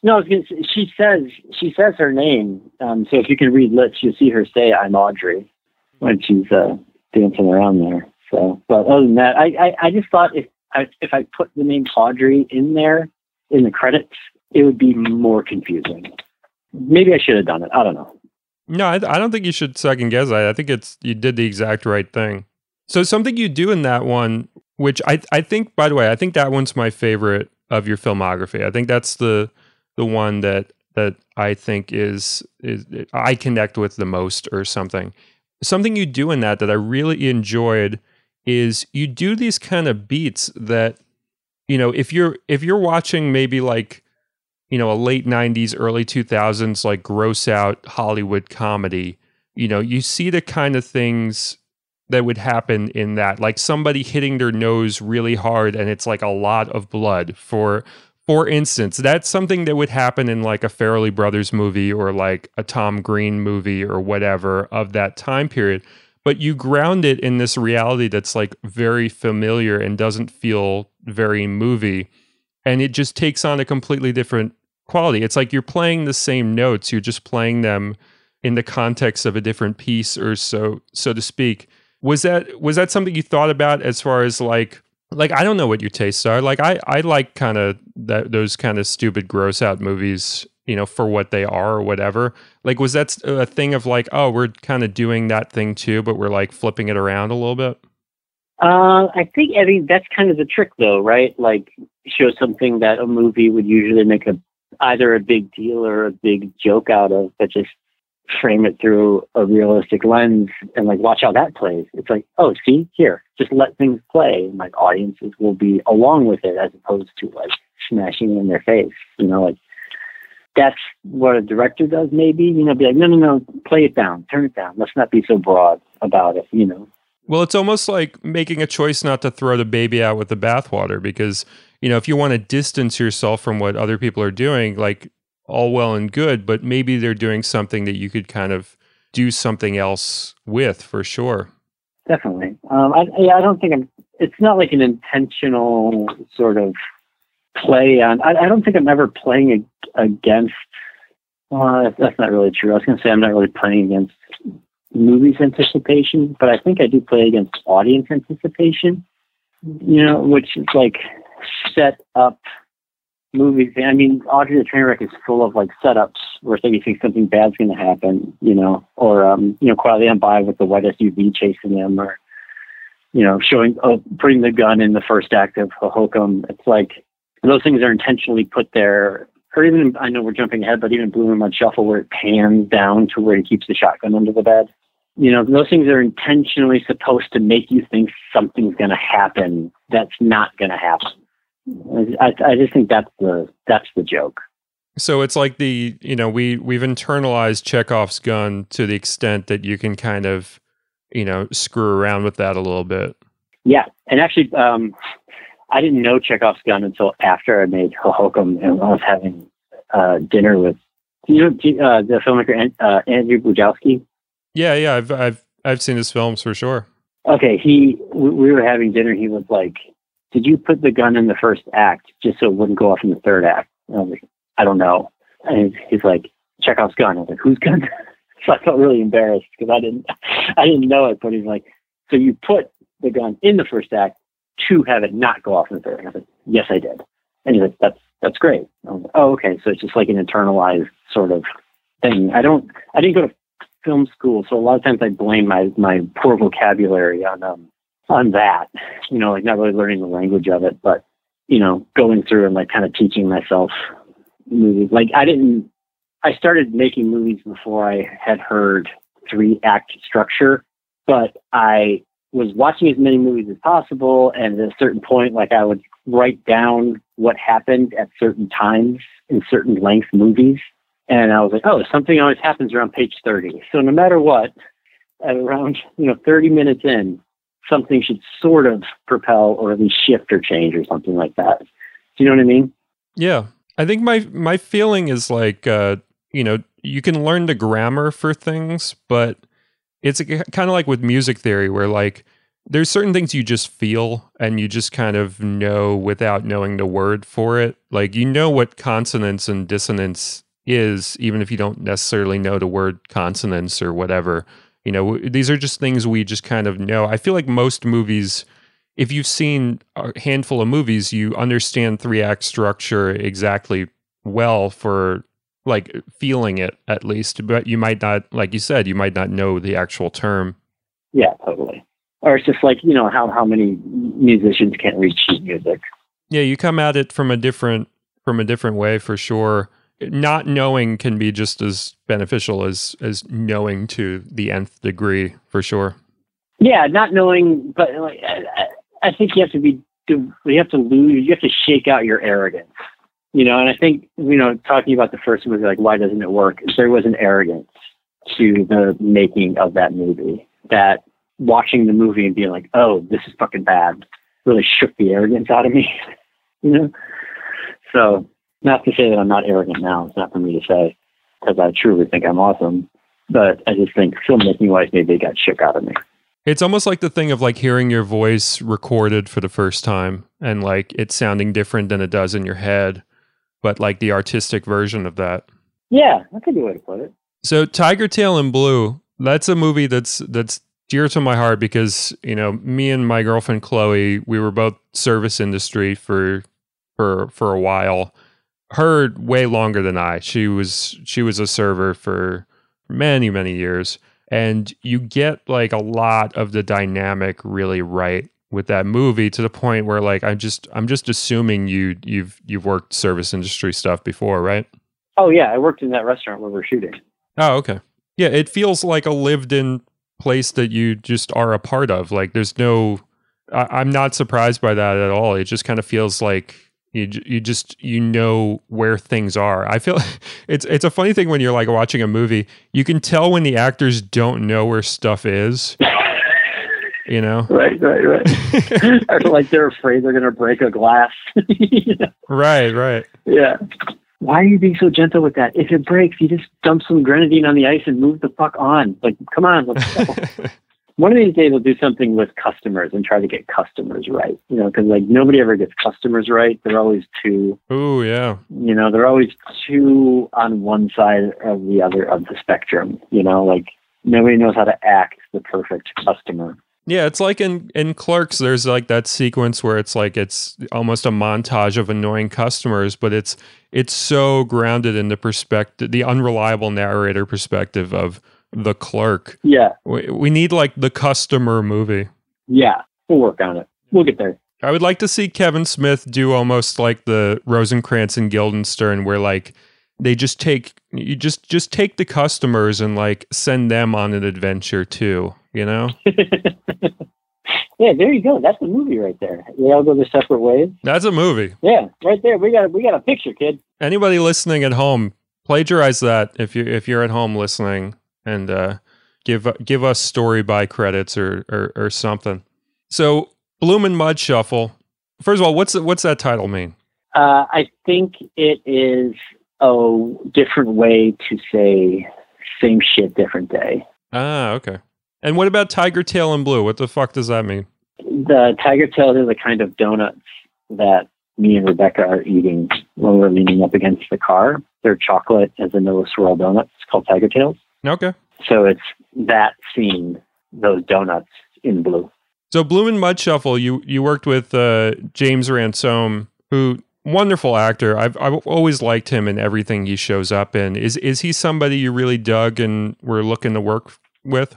[SPEAKER 1] No, she says she says her name. Um, so if you can read lips, you'll see her say "I'm Audrey" when she's uh, dancing around there. So, but other than that, I, I, I just thought if I, if I put the name Audrey in there in the credits, it would be more confusing. Maybe I should have done it. I don't know.
[SPEAKER 2] No, I, I don't think you should second guess. I, I think it's you did the exact right thing. So something you do in that one which I I think by the way, I think that one's my favorite of your filmography. I think that's the the one that that I think is is I connect with the most or something. Something you do in that that I really enjoyed is you do these kind of beats that you know, if you're if you're watching maybe like you know, a late 90s early 2000s like gross out Hollywood comedy, you know, you see the kind of things that would happen in that like somebody hitting their nose really hard and it's like a lot of blood for for instance that's something that would happen in like a Farrelly Brothers movie or like a Tom Green movie or whatever of that time period but you ground it in this reality that's like very familiar and doesn't feel very movie and it just takes on a completely different quality it's like you're playing the same notes you're just playing them in the context of a different piece or so so to speak was that was that something you thought about as far as like like I don't know what your tastes are. Like I I like kind of that those kind of stupid gross out movies, you know, for what they are or whatever. Like was that a thing of like, oh, we're kind of doing that thing too, but we're like flipping it around a little bit?
[SPEAKER 1] Uh, I think I mean that's kind of the trick though, right? Like show something that a movie would usually make a either a big deal or a big joke out of, but just frame it through a realistic lens and like watch how that plays. It's like, oh, see here, just let things play. And like audiences will be along with it as opposed to like smashing it in their face. You know, like that's what a director does. Maybe you know, be like, no, no, no, play it down, turn it down. Let's not be so broad about it. You know.
[SPEAKER 2] Well, it's almost like making a choice not to throw the baby out with the bathwater because you know if you want to distance yourself from what other people are doing, like all well and good, but maybe they're doing something that you could kind of do something else with for sure.
[SPEAKER 1] Definitely. Um, I, I don't think I'm, it's not like an intentional sort of play on, I, I don't think I'm ever playing against, well, that's not really true. I was going to say I'm not really playing against movies anticipation, but I think I do play against audience anticipation, you know, which is like set up movies. I mean, Audrey the Trainwreck is full of like setups where you think something bad's going to happen, you know, or um, you know, quietly on by with the white SUV chasing them, or you know, showing oh, putting the gun in the first act of Hohokam. It's like those things are intentionally put there. Or even I know we're jumping ahead, but even Bloomin Mud Shuffle, where it pans down to where he keeps the shotgun under the bed. You know, those things are intentionally supposed to make you think something's going to happen that's not going to happen I, I just think that's the that's the joke.
[SPEAKER 2] So it's like the you know we we've internalized Chekhov's gun to the extent that you can kind of you know screw around with that a little bit.
[SPEAKER 1] Yeah, and actually, um, I didn't know Chekhov's gun until after I made Hohokam and I was having uh, dinner with you know uh, the filmmaker uh, Andrew Bujalski.
[SPEAKER 2] Yeah, yeah, I've I've I've seen his films for sure.
[SPEAKER 1] Okay, he we were having dinner. He was like, did you put the gun in the first act just so it wouldn't go off in the third act? And I was like, I don't know. And he's like, Chekhov's gun. I was like, whose gun? so I felt really embarrassed because I didn't, I didn't know it. But he's like, so you put the gun in the first act to have it not go off in the third. I said, yes, I did. And he's like, that's that's great. Like, oh, okay. So it's just like an internalized sort of thing. I don't, I didn't go to film school, so a lot of times I blame my my poor vocabulary on um on that, you know, like not really learning the language of it, but, you know, going through and like kind of teaching myself movies. Like I didn't, I started making movies before I had heard three act structure, but I was watching as many movies as possible. And at a certain point, like I would write down what happened at certain times in certain length movies. And I was like, oh, something always happens around page 30. So no matter what, at around, you know, 30 minutes in, something should sort of propel or at least shift or change or something like that. Do you know what I mean?
[SPEAKER 2] Yeah. I think my my feeling is like uh, you know, you can learn the grammar for things, but it's kind of like with music theory where like there's certain things you just feel and you just kind of know without knowing the word for it. Like you know what consonance and dissonance is even if you don't necessarily know the word consonance or whatever. You know, these are just things we just kind of know. I feel like most movies if you've seen a handful of movies, you understand three act structure exactly well for like feeling it at least, but you might not, like you said, you might not know the actual term.
[SPEAKER 1] Yeah, totally. Or it's just like you know how how many musicians can't read sheet music.
[SPEAKER 2] Yeah, you come at it from a different from a different way for sure. Not knowing can be just as beneficial as as knowing to the nth degree for sure.
[SPEAKER 1] Yeah, not knowing, but like I think you have to be you have to lose you have to shake out your arrogance you know and i think you know talking about the first movie like why doesn't it work? There was an arrogance to the making of that movie that watching the movie and being like oh this is fucking bad really shook the arrogance out of me you know? So not to say that i'm not arrogant now it's not for me to say because i truly think i'm awesome but i just think filmmaking wise maybe it got shook out of me.
[SPEAKER 2] It's almost like the thing of like hearing your voice recorded for the first time and like it sounding different than it does in your head, but like the artistic version of that.
[SPEAKER 1] Yeah, that's a good way to put it.
[SPEAKER 2] So Tigertail in Blue, that's a movie that's that's dear to my heart because, you know, me and my girlfriend Chloe, we were both service industry for for for a while. Her way longer than I. She was she was a server for many, many years and you get like a lot of the dynamic really right with that movie to the point where like I'm just I'm just assuming you you've you've worked service industry stuff before, right?
[SPEAKER 1] Oh yeah, I worked in that restaurant where we're shooting.
[SPEAKER 2] Oh, okay. Yeah, it feels like a lived in place that you just are a part of. Like there's no I, I'm not surprised by that at all. It just kind of feels like you you just you know where things are. I feel it's it's a funny thing when you're like watching a movie. You can tell when the actors don't know where stuff is. You know,
[SPEAKER 1] right, right, right. or like they're afraid they're gonna break a glass.
[SPEAKER 2] Right, right.
[SPEAKER 1] Yeah. Why are you being so gentle with that? If it breaks, you just dump some grenadine on the ice and move the fuck on. Like, come on, let's go one of these days we'll do something with customers and try to get customers right. You know, because like nobody ever gets customers right. They're always too.
[SPEAKER 2] Oh yeah.
[SPEAKER 1] You know, they're always too on one side of the other of the spectrum. You know, like nobody knows how to act the perfect customer.
[SPEAKER 2] Yeah, it's like in in Clerks. There's like that sequence where it's like it's almost a montage of annoying customers, but it's it's so grounded in the perspective, the unreliable narrator perspective of the clerk.
[SPEAKER 1] Yeah.
[SPEAKER 2] We, we need like the customer movie.
[SPEAKER 1] Yeah. We'll work on it. We'll get there.
[SPEAKER 2] I would like to see Kevin Smith do almost like the Rosencrantz and Guildenstern, where like they just take you just just take the customers and like send them on an adventure too. You know.
[SPEAKER 1] yeah, there you go. That's the movie right there. We all go their separate ways.
[SPEAKER 2] That's a movie.
[SPEAKER 1] Yeah, right there. We got we got a picture, kid.
[SPEAKER 2] Anybody listening at home, plagiarize that if you if you're at home listening and uh, give give us story by credits or, or, or something. So Bloomin Mud Shuffle. First of all, what's what's that title mean?
[SPEAKER 1] Uh, I think it is a different way to say same shit, different day.
[SPEAKER 2] Ah, okay. And what about Tiger Tail in Blue? What the fuck does that mean?
[SPEAKER 1] The Tiger Tail are the kind of donuts that me and Rebecca are eating when we're leaning up against the car. They're chocolate as vanilla swirl donuts called Tiger Tails.
[SPEAKER 2] Okay.
[SPEAKER 1] So it's that scene, those donuts in blue.
[SPEAKER 2] So Bloomin Mud Shuffle, you you worked with uh, James Ransone, who wonderful actor. I've I've always liked him in everything he shows up in. Is is he somebody you really dug and were looking to work with?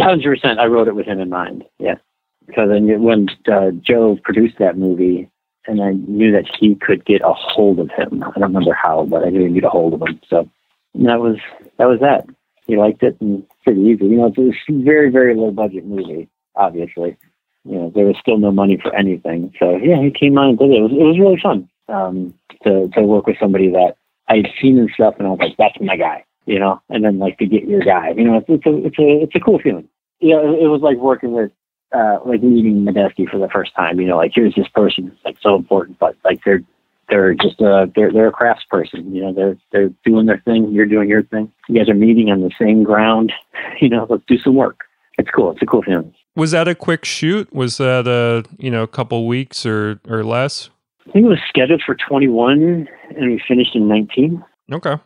[SPEAKER 1] Hundred percent. I wrote it with him in mind. Yes, because then when uh, Joe produced that movie, and I knew that he could get a hold of him. I don't remember how, but I knew he'd get a hold of him. So that was that was that he liked it and pretty easy. You know, it's a very, very low budget movie, obviously. you know, there was still no money for anything. So yeah, he came on and did it. It was, it was really fun um, to to work with somebody that I'd seen and stuff, and I was like, that's my guy, you know. And then like to get your guy, you know, it's, it's a it's a it's a cool feeling. Yeah, it, it was like working with uh, like meeting Medeski for the first time. You know, like here's this person that's like so important, but like they're they're just a they're they're a craftsperson. You know, they're they're doing their thing. You're doing your thing. You guys are meeting on the same ground. You know, let's do some work. It's cool. It's a cool feeling.
[SPEAKER 2] Was that a quick shoot? Was that a you know a couple weeks or or less?
[SPEAKER 1] I think it was scheduled for 21, and we finished in 19.
[SPEAKER 2] Okay.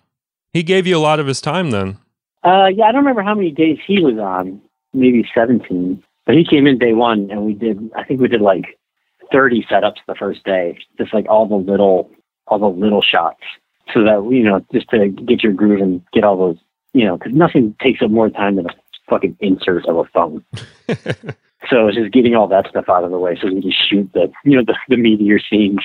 [SPEAKER 2] He gave you a lot of his time then.
[SPEAKER 1] Uh, yeah, I don't remember how many days he was on. Maybe 17. But he came in day one, and we did. I think we did like 30 setups the first day, just like all the little, all the little shots, so that you know, just to get your groove and get all those, you know, because nothing takes up more time than a fucking insert of a phone. so it's just getting all that stuff out of the way, so we can shoot the, you know, the, the meteor scenes,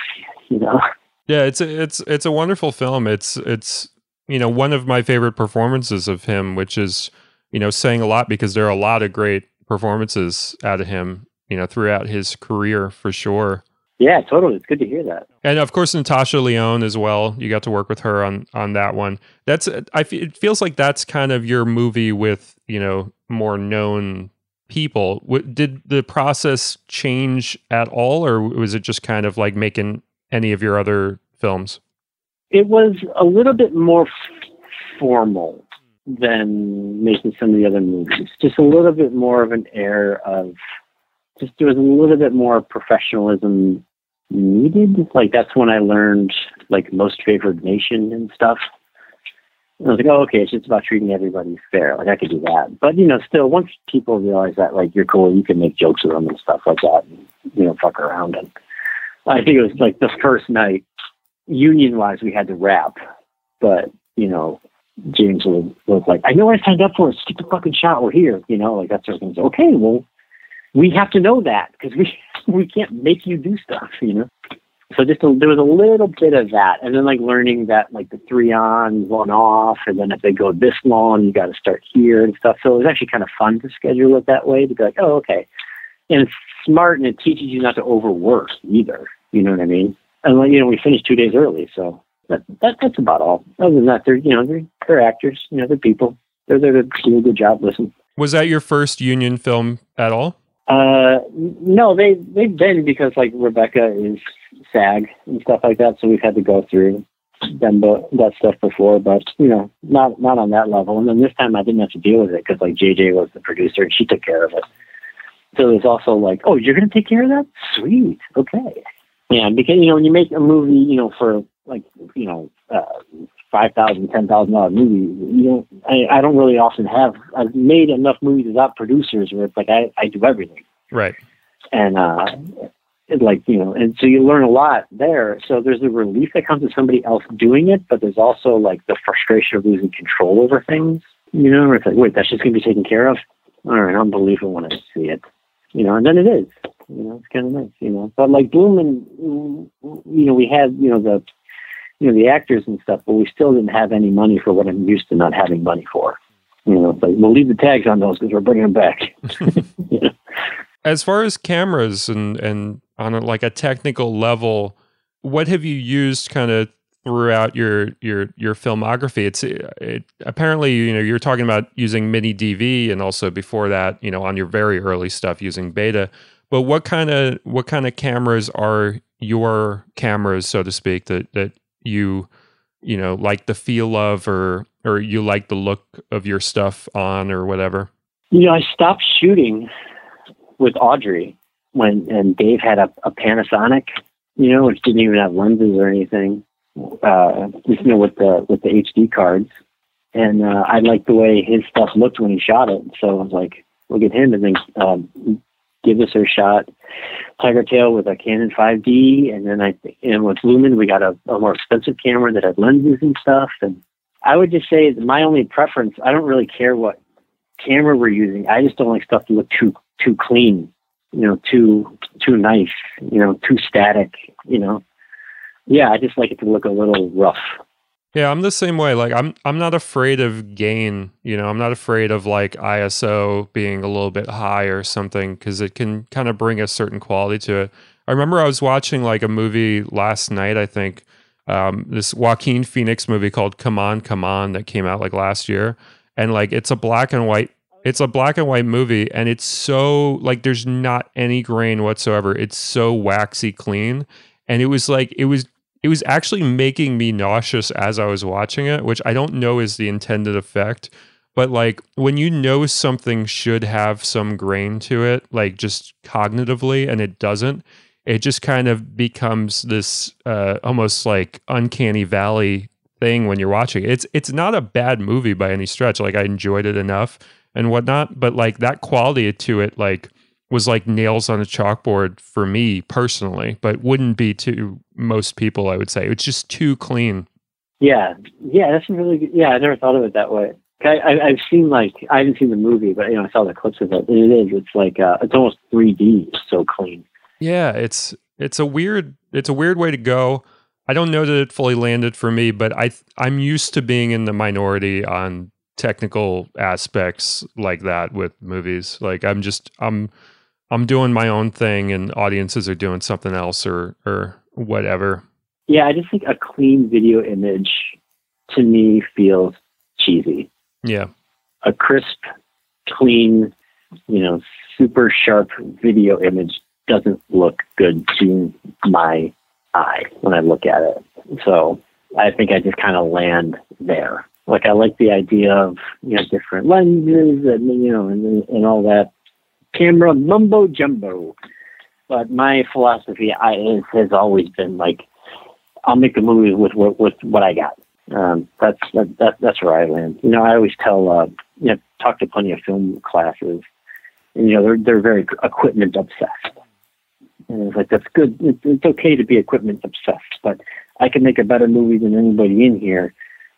[SPEAKER 1] you know.
[SPEAKER 2] Yeah, it's a, it's it's a wonderful film. It's it's you know one of my favorite performances of him, which is you know saying a lot because there are a lot of great performances out of him, you know, throughout his career for sure.
[SPEAKER 1] Yeah, totally. It's good to hear that.
[SPEAKER 2] And of course, Natasha Lyonne as well. You got to work with her on on that one. That's I. It feels like that's kind of your movie with you know more known people. Did the process change at all, or was it just kind of like making any of your other films?
[SPEAKER 1] It was a little bit more f- formal than making some of the other movies. Just a little bit more of an air of just there was a little bit more professionalism needed. Like that's when I learned like most favored nation and stuff. And I was like, oh, okay, it's just about treating everybody fair. Like I could do that, but you know, still, once people realize that like you're cool, you can make jokes with them and stuff like that. And, you know, fuck around. And I think it was like the first night, union wise, we had to wrap, but you know, James was, like, I know I signed up for. Just get the fucking shot. We're here. You know, like that sort of thing. So, okay, well, we have to know that because we we can't make you do stuff, you know. So just a, there was a little bit of that, and then like learning that like the three on, one off, and then if they go this long, you got to start here and stuff. So it was actually kind of fun to schedule it that way to be like, oh, okay, and it's smart and it teaches you not to overwork either. You know what I mean? And like, you know, we finished two days early, so that, that that's about all. Other than that, they're you know they're they're actors, you know, they're people. They're there to do a good job. Listen.
[SPEAKER 2] Was that your first union film at all?
[SPEAKER 1] Uh, no, they they've been because like Rebecca is SAG and stuff like that, so we've had to go through them that stuff before, but you know, not not on that level. And then this time I didn't have to deal with it because like JJ was the producer and she took care of it. So there's also like, oh, you're gonna take care of that? Sweet, okay. Yeah, because you know when you make a movie, you know for like you know uh, five thousand, ten thousand dollar movie. You know, I, I don't really often have. I've made enough movies without producers where it's like I, I do everything.
[SPEAKER 2] Right.
[SPEAKER 1] And uh, it, like you know, and so you learn a lot there. So there's a relief that comes with somebody else doing it, but there's also like the frustration of losing control over things. You know, it's like wait, that's just gonna be taken care of. All right, believe it when I see it. You know, and then it is. You know, it's kind of nice. You know, but like Bloomin you know, we had you know the you know, the actors and stuff, but we still didn't have any money for what I'm used to not having money for. You know, but we'll leave the tags on those because we're bringing them back. you know?
[SPEAKER 2] As far as cameras and and on a, like a technical level, what have you used kind of throughout your your your filmography? It's it, apparently you know you're talking about using mini DV and also before that you know on your very early stuff using beta. But what kind of what kind of cameras are your cameras, so to speak, that that you you know like the feel of or or you like the look of your stuff on or whatever
[SPEAKER 1] you know i stopped shooting with audrey when and dave had a, a panasonic you know which didn't even have lenses or anything uh you know with the with the hd cards. And uh i liked the way his stuff looked when he shot it. So i was like look at him and then um give us a shot. Tiger Tail with a Canon 5D, and then I and with Lumen we got a, a more expensive camera that had lenses and stuff. And I would just say my only preference, I don't really care what camera we're using. I just don't like stuff to look too too clean, you know, too too nice, you know, too static, you know. Yeah, I just like it to look a little rough.
[SPEAKER 2] Yeah, I'm the same way. Like I'm I'm not afraid of gain, you know, I'm not afraid of like ISO being a little bit high or something cuz it can kind of bring a certain quality to it. I remember I was watching like a movie last night, I think, um, this Joaquin Phoenix movie called Come On, Come On that came out like last year. And like it's a black and white it's a black and white movie and it's so like there's not any grain whatsoever. It's so waxy clean. And it was like it was it was actually making me nauseous as I was watching it, which I don't know is the intended effect. But like when you know something should have some grain to it, like just cognitively, and it doesn't, it just kind of becomes this uh, almost like uncanny valley thing when you're watching. It's it's not a bad movie by any stretch. Like I enjoyed it enough and whatnot, but like that quality to it, like was like nails on a chalkboard for me personally, but wouldn't be to most people. I would say it's just too clean.
[SPEAKER 1] Yeah, yeah, that's really good. Yeah, I never thought of it that way. I, have seen like I haven't seen the movie, but you know I saw the clips of it. And it is. It's like uh, it's almost 3D. It's so clean.
[SPEAKER 2] Yeah, it's it's a weird it's a weird way to go. I don't know that it fully landed for me, but I I'm used to being in the minority on technical aspects like that with movies. Like I'm just I'm I'm doing my own thing and audiences are doing something else or or whatever.
[SPEAKER 1] Yeah, I just think a clean video image to me feels cheesy.
[SPEAKER 2] Yeah.
[SPEAKER 1] A crisp, clean, you know, super sharp video image doesn't look good to my eye when I look at it. So I think I just kind of land there. Like I like the idea of you know different lenses and you know and and all that camera mumbo jumbo. But my philosophy I, is, has always been like I'll make a movie with what with what I got. Um, that's that, that, that's where I land. You know, I always tell uh, you know talk to plenty of film classes, and you know they're they're very equipment obsessed. And it's like that's good. It's, it's okay to be equipment obsessed, but I can make a better movie than anybody in here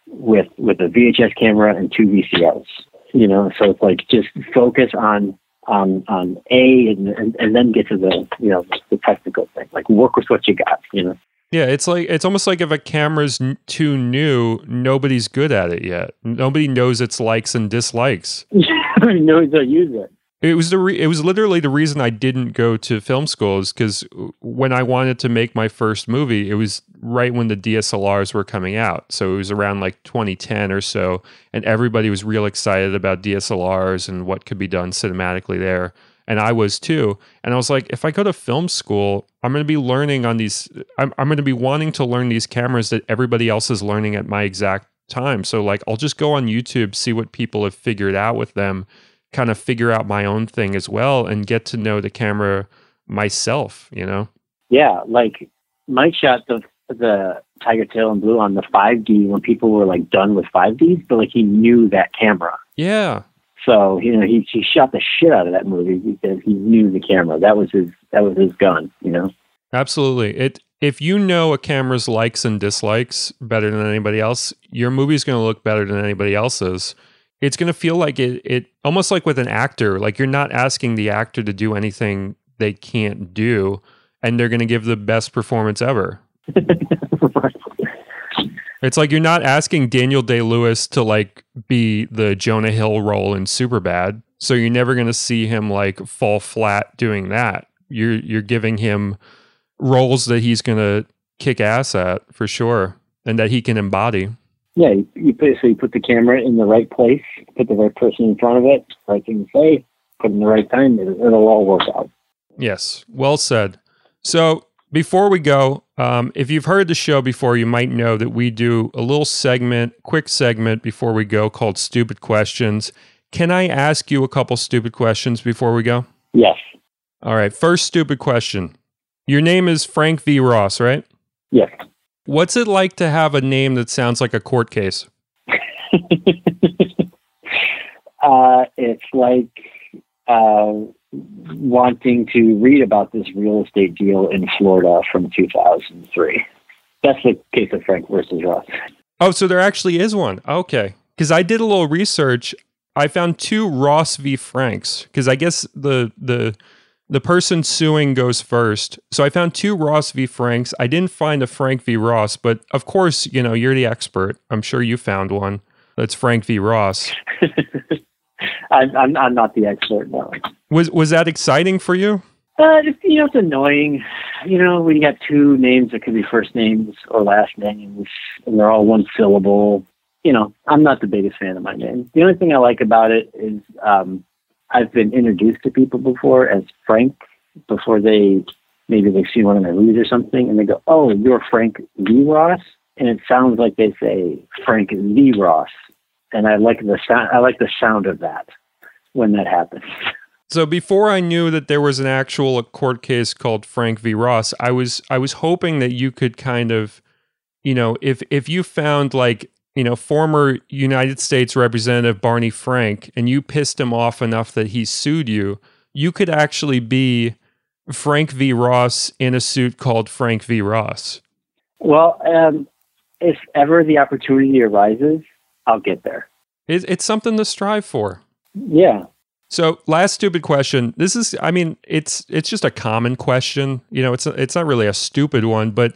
[SPEAKER 1] with with a VHS camera and two VCRs. You know, so it's like just focus on on on A and, and and then get to the you know the technical thing. Like work with what you got. You know.
[SPEAKER 2] Yeah, it's like it's almost like if a camera's too new, nobody's good at it yet. Nobody knows its likes and dislikes.
[SPEAKER 1] Nobody knows how to use it.
[SPEAKER 2] It was the re- it was literally the reason I didn't go to film school is because when I wanted to make my first movie, it was right when the DSLRs were coming out. So it was around like 2010 or so, and everybody was real excited about DSLRs and what could be done cinematically there. And I was too. And I was like, if I go to film school, I'm going to be learning on these. I'm, I'm going to be wanting to learn these cameras that everybody else is learning at my exact time. So like, I'll just go on YouTube, see what people have figured out with them kind of figure out my own thing as well and get to know the camera myself, you know?
[SPEAKER 1] Yeah, like Mike shot the the Tiger Tail in Blue on the 5D when people were like done with 5Ds, but like he knew that camera.
[SPEAKER 2] Yeah.
[SPEAKER 1] So you know he he shot the shit out of that movie because he knew the camera. That was his that was his gun. You know.
[SPEAKER 2] Absolutely. It if you know a camera's likes and dislikes better than anybody else, your movie's going to look better than anybody else's it's going to feel like it, it almost like with an actor like you're not asking the actor to do anything they can't do and they're going to give the best performance ever. It's like you're not asking daniel day lewis to like be the jonah hill role in superbad so you're never going to see him like fall flat doing that. You're you're giving him roles that he's going to kick ass at for sure and that he can embody
[SPEAKER 1] yeah, you, put so you put the camera in the right place, put the right person in front of it, right thing to say, put in the right time, it, it'll all work out.
[SPEAKER 2] Yes, well said. So before we go, um, if you've heard the show before, you might know that we do a little segment, quick segment before we go called Stupid Questions. Can I ask you a couple stupid questions before we go?
[SPEAKER 1] Yes.
[SPEAKER 2] All right. First stupid question. Your name is Frank V. Ross, right? What's it like to have a name that sounds like a court case?
[SPEAKER 1] uh, it's like uh, wanting to read about this real estate deal in Florida from 2003. That's the case of Frank versus Ross.
[SPEAKER 2] Oh, so there actually is one. Okay. Because I did a little research. I found two Ross v. Franks. Because I guess the the the person suing goes first. So I found two Ross v. Franks. I didn't find a Frank v. Ross, but of course, you know, you're the expert. I'm sure you found one. That's Frank v. Ross.
[SPEAKER 1] I'm, I'm, I'm not the expert, no.
[SPEAKER 2] Was was that exciting for you?
[SPEAKER 1] Uh, just, you know, it's annoying. You know, when you got two names that could be first names or last names, and they're all one syllable. You know, I'm not the biggest fan of my name. The only thing I like about it is um, I've been introduced to people before as Frank before they maybe they've seen one of my movies or something, and they go, "Oh, you're Frank V. Ross," and it sounds like they say Frank V. Ross, and I like the sound. I like the sound of that when that happens.
[SPEAKER 2] So before I knew that there was an actual court case called Frank v. Ross, I was I was hoping that you could kind of, you know, if if you found like you know former United States Representative Barney Frank and you pissed him off enough that he sued you, you could actually be Frank v. Ross in a suit called Frank v. Ross.
[SPEAKER 1] Well, um, if ever the opportunity arises, I'll get there.
[SPEAKER 2] It's, it's something to strive for.
[SPEAKER 1] Yeah,
[SPEAKER 2] So, last stupid question. This is, I mean, it's it's just a common question. You know, it's it's not really a stupid one, but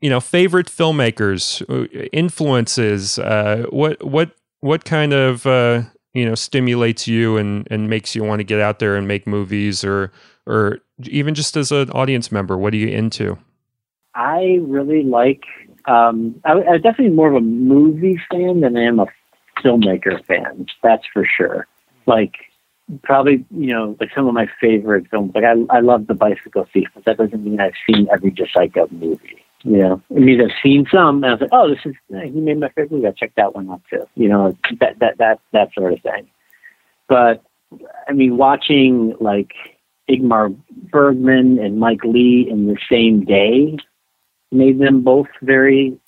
[SPEAKER 2] you know, favorite filmmakers, uh, influences. Uh, what what what kind of uh, you know stimulates you and and makes you want to get out there and make movies, or or even just as an audience member, what are you into?
[SPEAKER 1] I really like. Um, I, I'm definitely more of a movie fan than I am a filmmaker fan. That's for sure. Like probably you know like some of my favorite films. Like I I love The Bicycle Thief, but that doesn't mean I've seen every De Sica movie. Know, it means I've seen some, and I was like, oh, this is he made my favorite movie. I checked that one out too. You know, that that that that sort of thing. But I mean, watching like Ingmar Bergman and Mike Leigh in the same day made them both very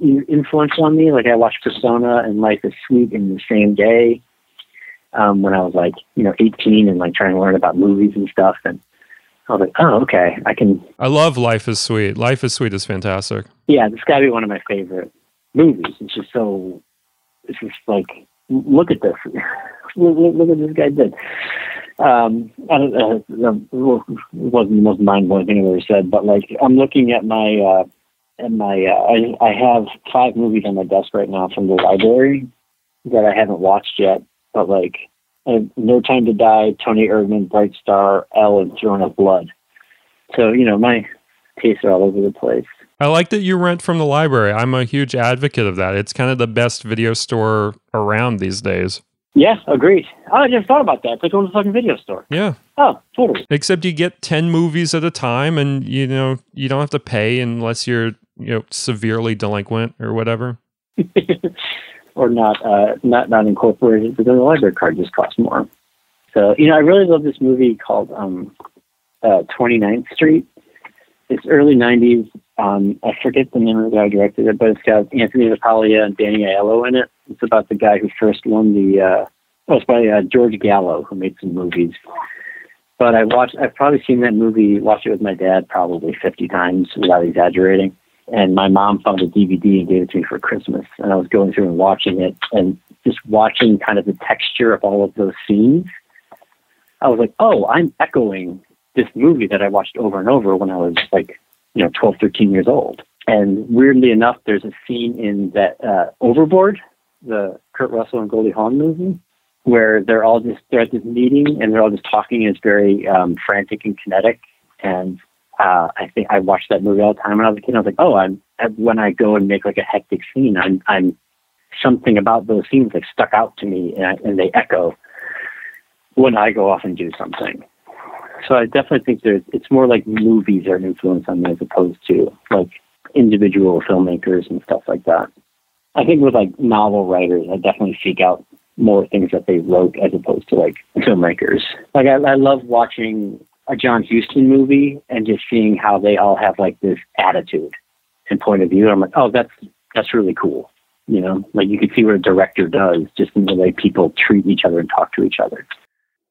[SPEAKER 1] influential on me. Like I watched Persona and Life is Sweet in the same day um, when I was like, you know, 18 and like trying to learn about movies and stuff. And I was like, oh, okay, I can.
[SPEAKER 2] I love Life is Sweet. Life is Sweet is fantastic.
[SPEAKER 1] Yeah, this got to be one of my favorite movies. It's just so. It's just like, look at this. look, look, look what this guy did. Um, I don't, uh, it wasn't the most mind blowing thing I've ever said, but like I'm looking at my uh, at my uh, I I have five movies on my desk right now from the library that I haven't watched yet, but like uh, No Time to Die, Toni Erdmann, Bright Star, Elle, and Throne of Blood. So you know my tastes are all over the place.
[SPEAKER 2] I like that you rent from the library. I'm a huge advocate of that. It's kind of the best video store around these days.
[SPEAKER 1] Yeah, agreed. Oh, I just thought about that. It's like going to the fucking video store.
[SPEAKER 2] Yeah.
[SPEAKER 1] Oh, totally.
[SPEAKER 2] Except you get 10 movies at a time and you know, you don't have to pay unless you're, you know, severely delinquent or whatever.
[SPEAKER 1] or not uh not not incorporated, but then the library card just costs more. So, you know, I really love this movie called um uh 29th Street. It's early 90s. Um, I forget the name of the guy who directed it, but it's got Anthony LaPaglia and Danny Aiello in it. It's about the guy who first won the. Uh, oh, it's by uh, George Gallo, who made some movies. But I watched. I've probably seen that movie. Watched it with my dad probably 50 times without exaggerating. And my mom found a DVD and gave it to me for Christmas. And I was going through and watching it, and just watching kind of the texture of all of those scenes. I was like, oh, I'm echoing this movie that I watched over and over when I was like, you know, 12, 13 years old. And weirdly enough, there's a scene in that uh, Overboard, the Kurt Russell and Goldie Hawn movie, where they're all just they're at this meeting and they're all just talking. And it's very um, frantic and kinetic. And uh, I think I watched that movie all the time when I was a kid. I was like, oh, I'm when I go and make like a hectic scene, I'm I'm something about those scenes like stuck out to me and, I, and they echo when I go off and do something so I definitely think there's it's more like movies are an influence on me as opposed to like individual filmmakers and stuff like that. I think with like novel writers, I definitely seek out more things that they wrote as opposed to like filmmakers. Like I, I love watching a John Huston movie and just seeing how they all have like this attitude and point of view. I'm like, oh, that's that's really cool. You know, like you can see what a director does just in the way people treat each other and talk to each other.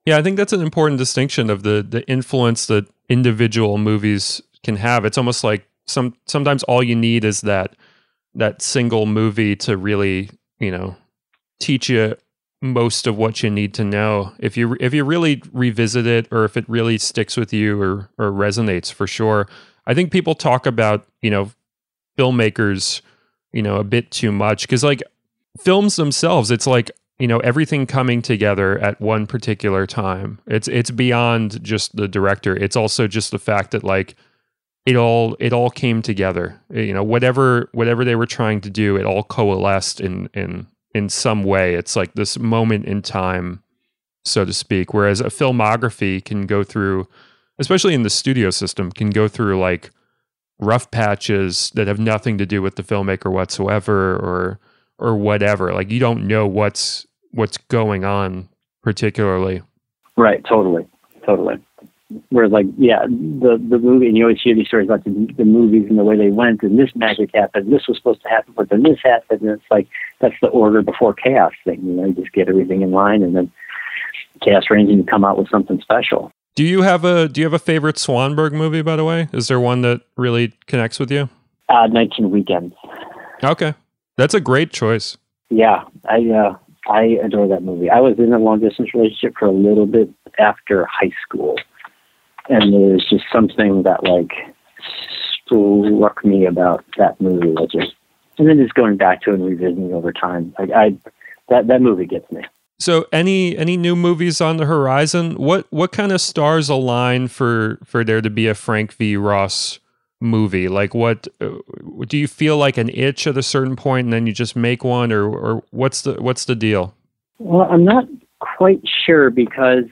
[SPEAKER 2] Yeah, I think that's an important distinction of the the influence that individual movies can have. It's almost like some sometimes all you need is that that single movie to really, you know, teach you most of what you need to know if you if you really revisit it or if it really sticks with you or or resonates for sure. I think people talk about you know filmmakers you know a bit too much because like films themselves, it's like you know everything coming together at one particular time. It's it's beyond just the director. It's also just the fact that like it all it all came together. You know whatever whatever they were trying to do, it all coalesced in in in some way. It's like this moment in time, so to speak. Whereas a filmography can go through, especially in the studio system, can go through like rough patches that have nothing to do with the filmmaker whatsoever or or whatever like you don't know what's what's going on particularly
[SPEAKER 1] right totally totally whereas like yeah the the movie and you always hear these stories about the, the movies and the way they went and this magic happened this was supposed to happen but then this happened and it's like that's the order before chaos thing you know you just get everything in line and then chaos reigns and you come out with something special
[SPEAKER 2] do you have a Do you have a favorite Swanberg movie? By the way, is there one that really connects with you?
[SPEAKER 1] Uh, Nights and Weekends.
[SPEAKER 2] Okay, that's a great choice.
[SPEAKER 1] Yeah, I uh, I adore that movie. I was in a long distance relationship for a little bit after high school, and there's just something that like struck me about that movie. That just and then just going back to it and revisiting over time. Like I, that that movie gets me.
[SPEAKER 2] So any any new movies on the horizon? What what kind of stars align for for there to be a Frank V Ross movie? Like what uh, do you feel like an itch at a certain point and then you just make one or or what's the what's the deal?
[SPEAKER 1] Well, I'm not quite sure because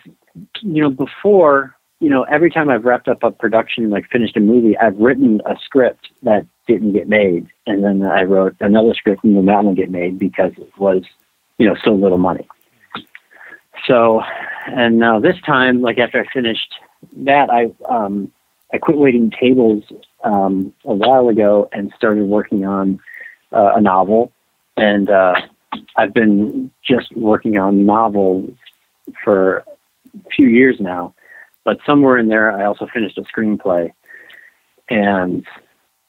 [SPEAKER 1] you know before you know every time I've wrapped up a production like finished a movie, I've written a script that didn't get made, and then I wrote another script and then that one get made because it was you know so little money. So, and now this time, like after I finished that, I um, I quit waiting tables um, a while ago and started working on uh, a novel, and uh, I've been just working on novels for a few years now. But somewhere in there, I also finished a screenplay, and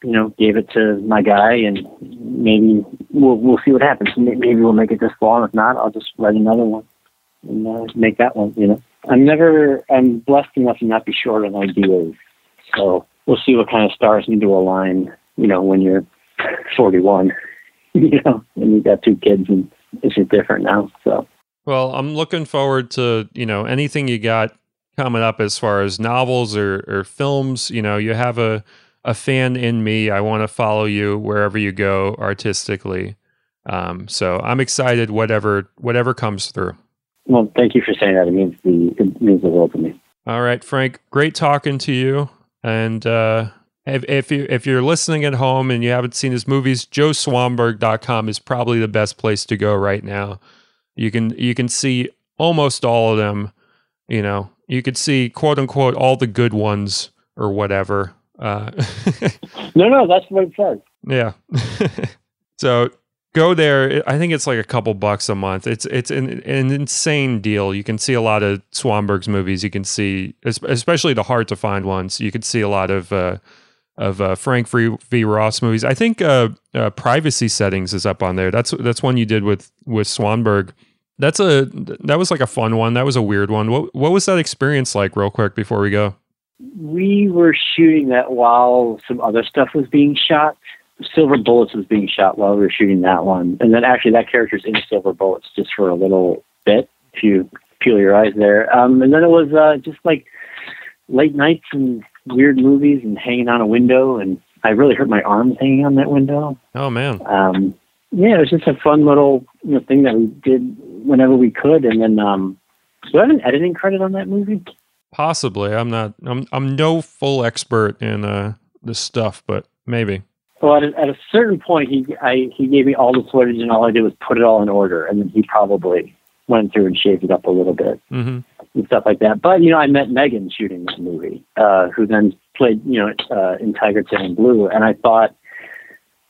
[SPEAKER 1] you know, gave it to my guy, and maybe we'll we'll see what happens. Maybe we'll make it this fall. If not, I'll just write another one and uh, make that one. You know, I'm never I'm blessed enough to not be short on ideas. So we'll see what kind of stars need to align. You know, when you're 41, you know, and you got two kids, and it's just different now. So.
[SPEAKER 2] Well, I'm looking forward to you know anything you got coming up as far as novels or, or films. You know, you have a a fan in me. I want to follow you wherever you go artistically. Um, so I'm excited. Whatever whatever comes through.
[SPEAKER 1] Well, thank you for saying that. It means the it means the world to me.
[SPEAKER 2] All right, Frank. Great talking to you. And uh, if if you if you're listening at home and you haven't seen his movies, joeswanberg.com is probably the best place to go right now. You can you can see almost all of them. You know, you could see quote unquote all the good ones or whatever. Uh,
[SPEAKER 1] no, no, that's what it says.
[SPEAKER 2] Yeah. so go there. I think it's like a couple bucks a month. It's it's an, an insane deal. You can see a lot of Swanberg's movies. You can see, especially the hard to find ones. You can see a lot of uh, of uh, Frank v. Ross movies. I think uh, uh, Privacy Settings is up on there. That's that's one you did with with Swanberg. That's a that was like a fun one. That was a weird one. What what was that experience like? Real quick before we go.
[SPEAKER 1] We were shooting that while some other stuff was being shot. Silver Bullets was being shot while we were shooting that one, and then actually that character's in Silver Bullets just for a little bit. If you peel your eyes there, um, and then it was uh, just like late nights and weird movies and hanging on a window, and I really hurt my arms hanging on that window.
[SPEAKER 2] Oh man.
[SPEAKER 1] Um, yeah, it was just a fun little you know, thing that we did whenever we could, and then um, do I have an editing credit on that movie?
[SPEAKER 2] Possibly. I'm not. I'm. I'm no full expert in uh, this stuff, but maybe.
[SPEAKER 1] Well, at a, at a certain point, he I, he gave me all the footage, and all I did was put it all in order, and then he probably went through and shaved it up a little bit
[SPEAKER 2] mm-hmm.
[SPEAKER 1] and stuff like that. But you know, I met Megan shooting this movie, uh, who then played you know uh, in Tiger Tail in Blue, and I thought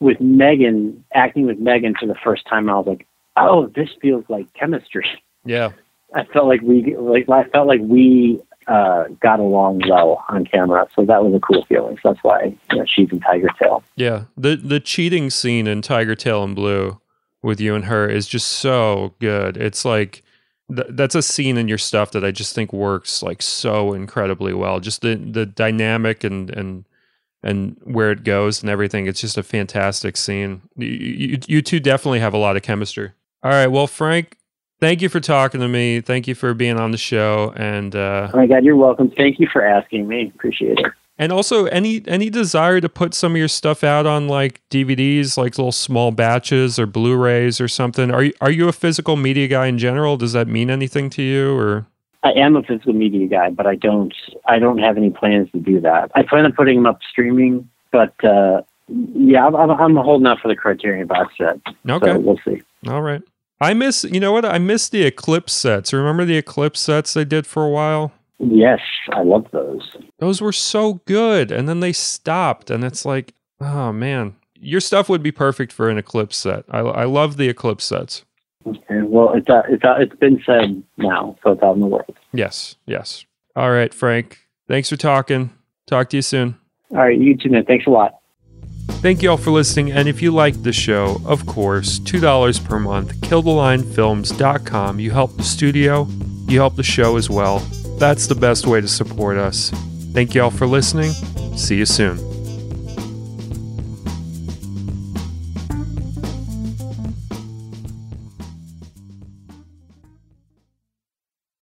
[SPEAKER 1] with Megan acting with Megan for the first time, I was like, oh, this feels like chemistry.
[SPEAKER 2] Yeah.
[SPEAKER 1] I felt like we like I felt like we uh, got along well on camera. So that was a cool feeling. So that's why you know, she's in Tiger Tail.
[SPEAKER 2] Yeah, the the cheating scene in Tiger Tail in Blue with you and her is just so good. It's like th- that's a scene in your stuff that I just think works like so incredibly well. Just the the dynamic and and and where it goes and everything. It's just a fantastic scene. You, you, you two definitely have a lot of chemistry. All right, well, Frank, thank you for talking to me. Thank you for being on the show. And uh,
[SPEAKER 1] oh my God, you're welcome. Thank you for asking me. Appreciate it.
[SPEAKER 2] And also, any any desire to put some of your stuff out on like DVDs, like little small batches or Blu-rays or something? Are you are you a physical media guy in general? Does that mean anything to you, or?
[SPEAKER 1] I am a physical media guy, but I don't I don't have any plans to do that. I plan on putting them up streaming, but uh, yeah, I'm, I'm holding out for the Criterion box set.
[SPEAKER 2] Okay,
[SPEAKER 1] so we'll see.
[SPEAKER 2] All right. I miss, you know what? I miss the Eclipse sets. Remember the Eclipse sets they did for a while?
[SPEAKER 1] Yes, I love those.
[SPEAKER 2] Those were so good. And then they stopped. And it's like, oh man, your stuff would be perfect for an Eclipse set. I, I love the Eclipse sets.
[SPEAKER 1] Okay. Well, it's, uh, it's, uh, it's been said now, so it's out in the world.
[SPEAKER 2] Yes, yes. All right, Frank. Thanks for talking. Talk to you soon.
[SPEAKER 1] All right, you too, man. Thanks a lot.
[SPEAKER 2] Thank you all for listening. And if you like the show, of course, $2 per month, killthelionfilms.com. You help the studio, you help the show as well. That's the best way to support us. Thank you all for listening. See you soon.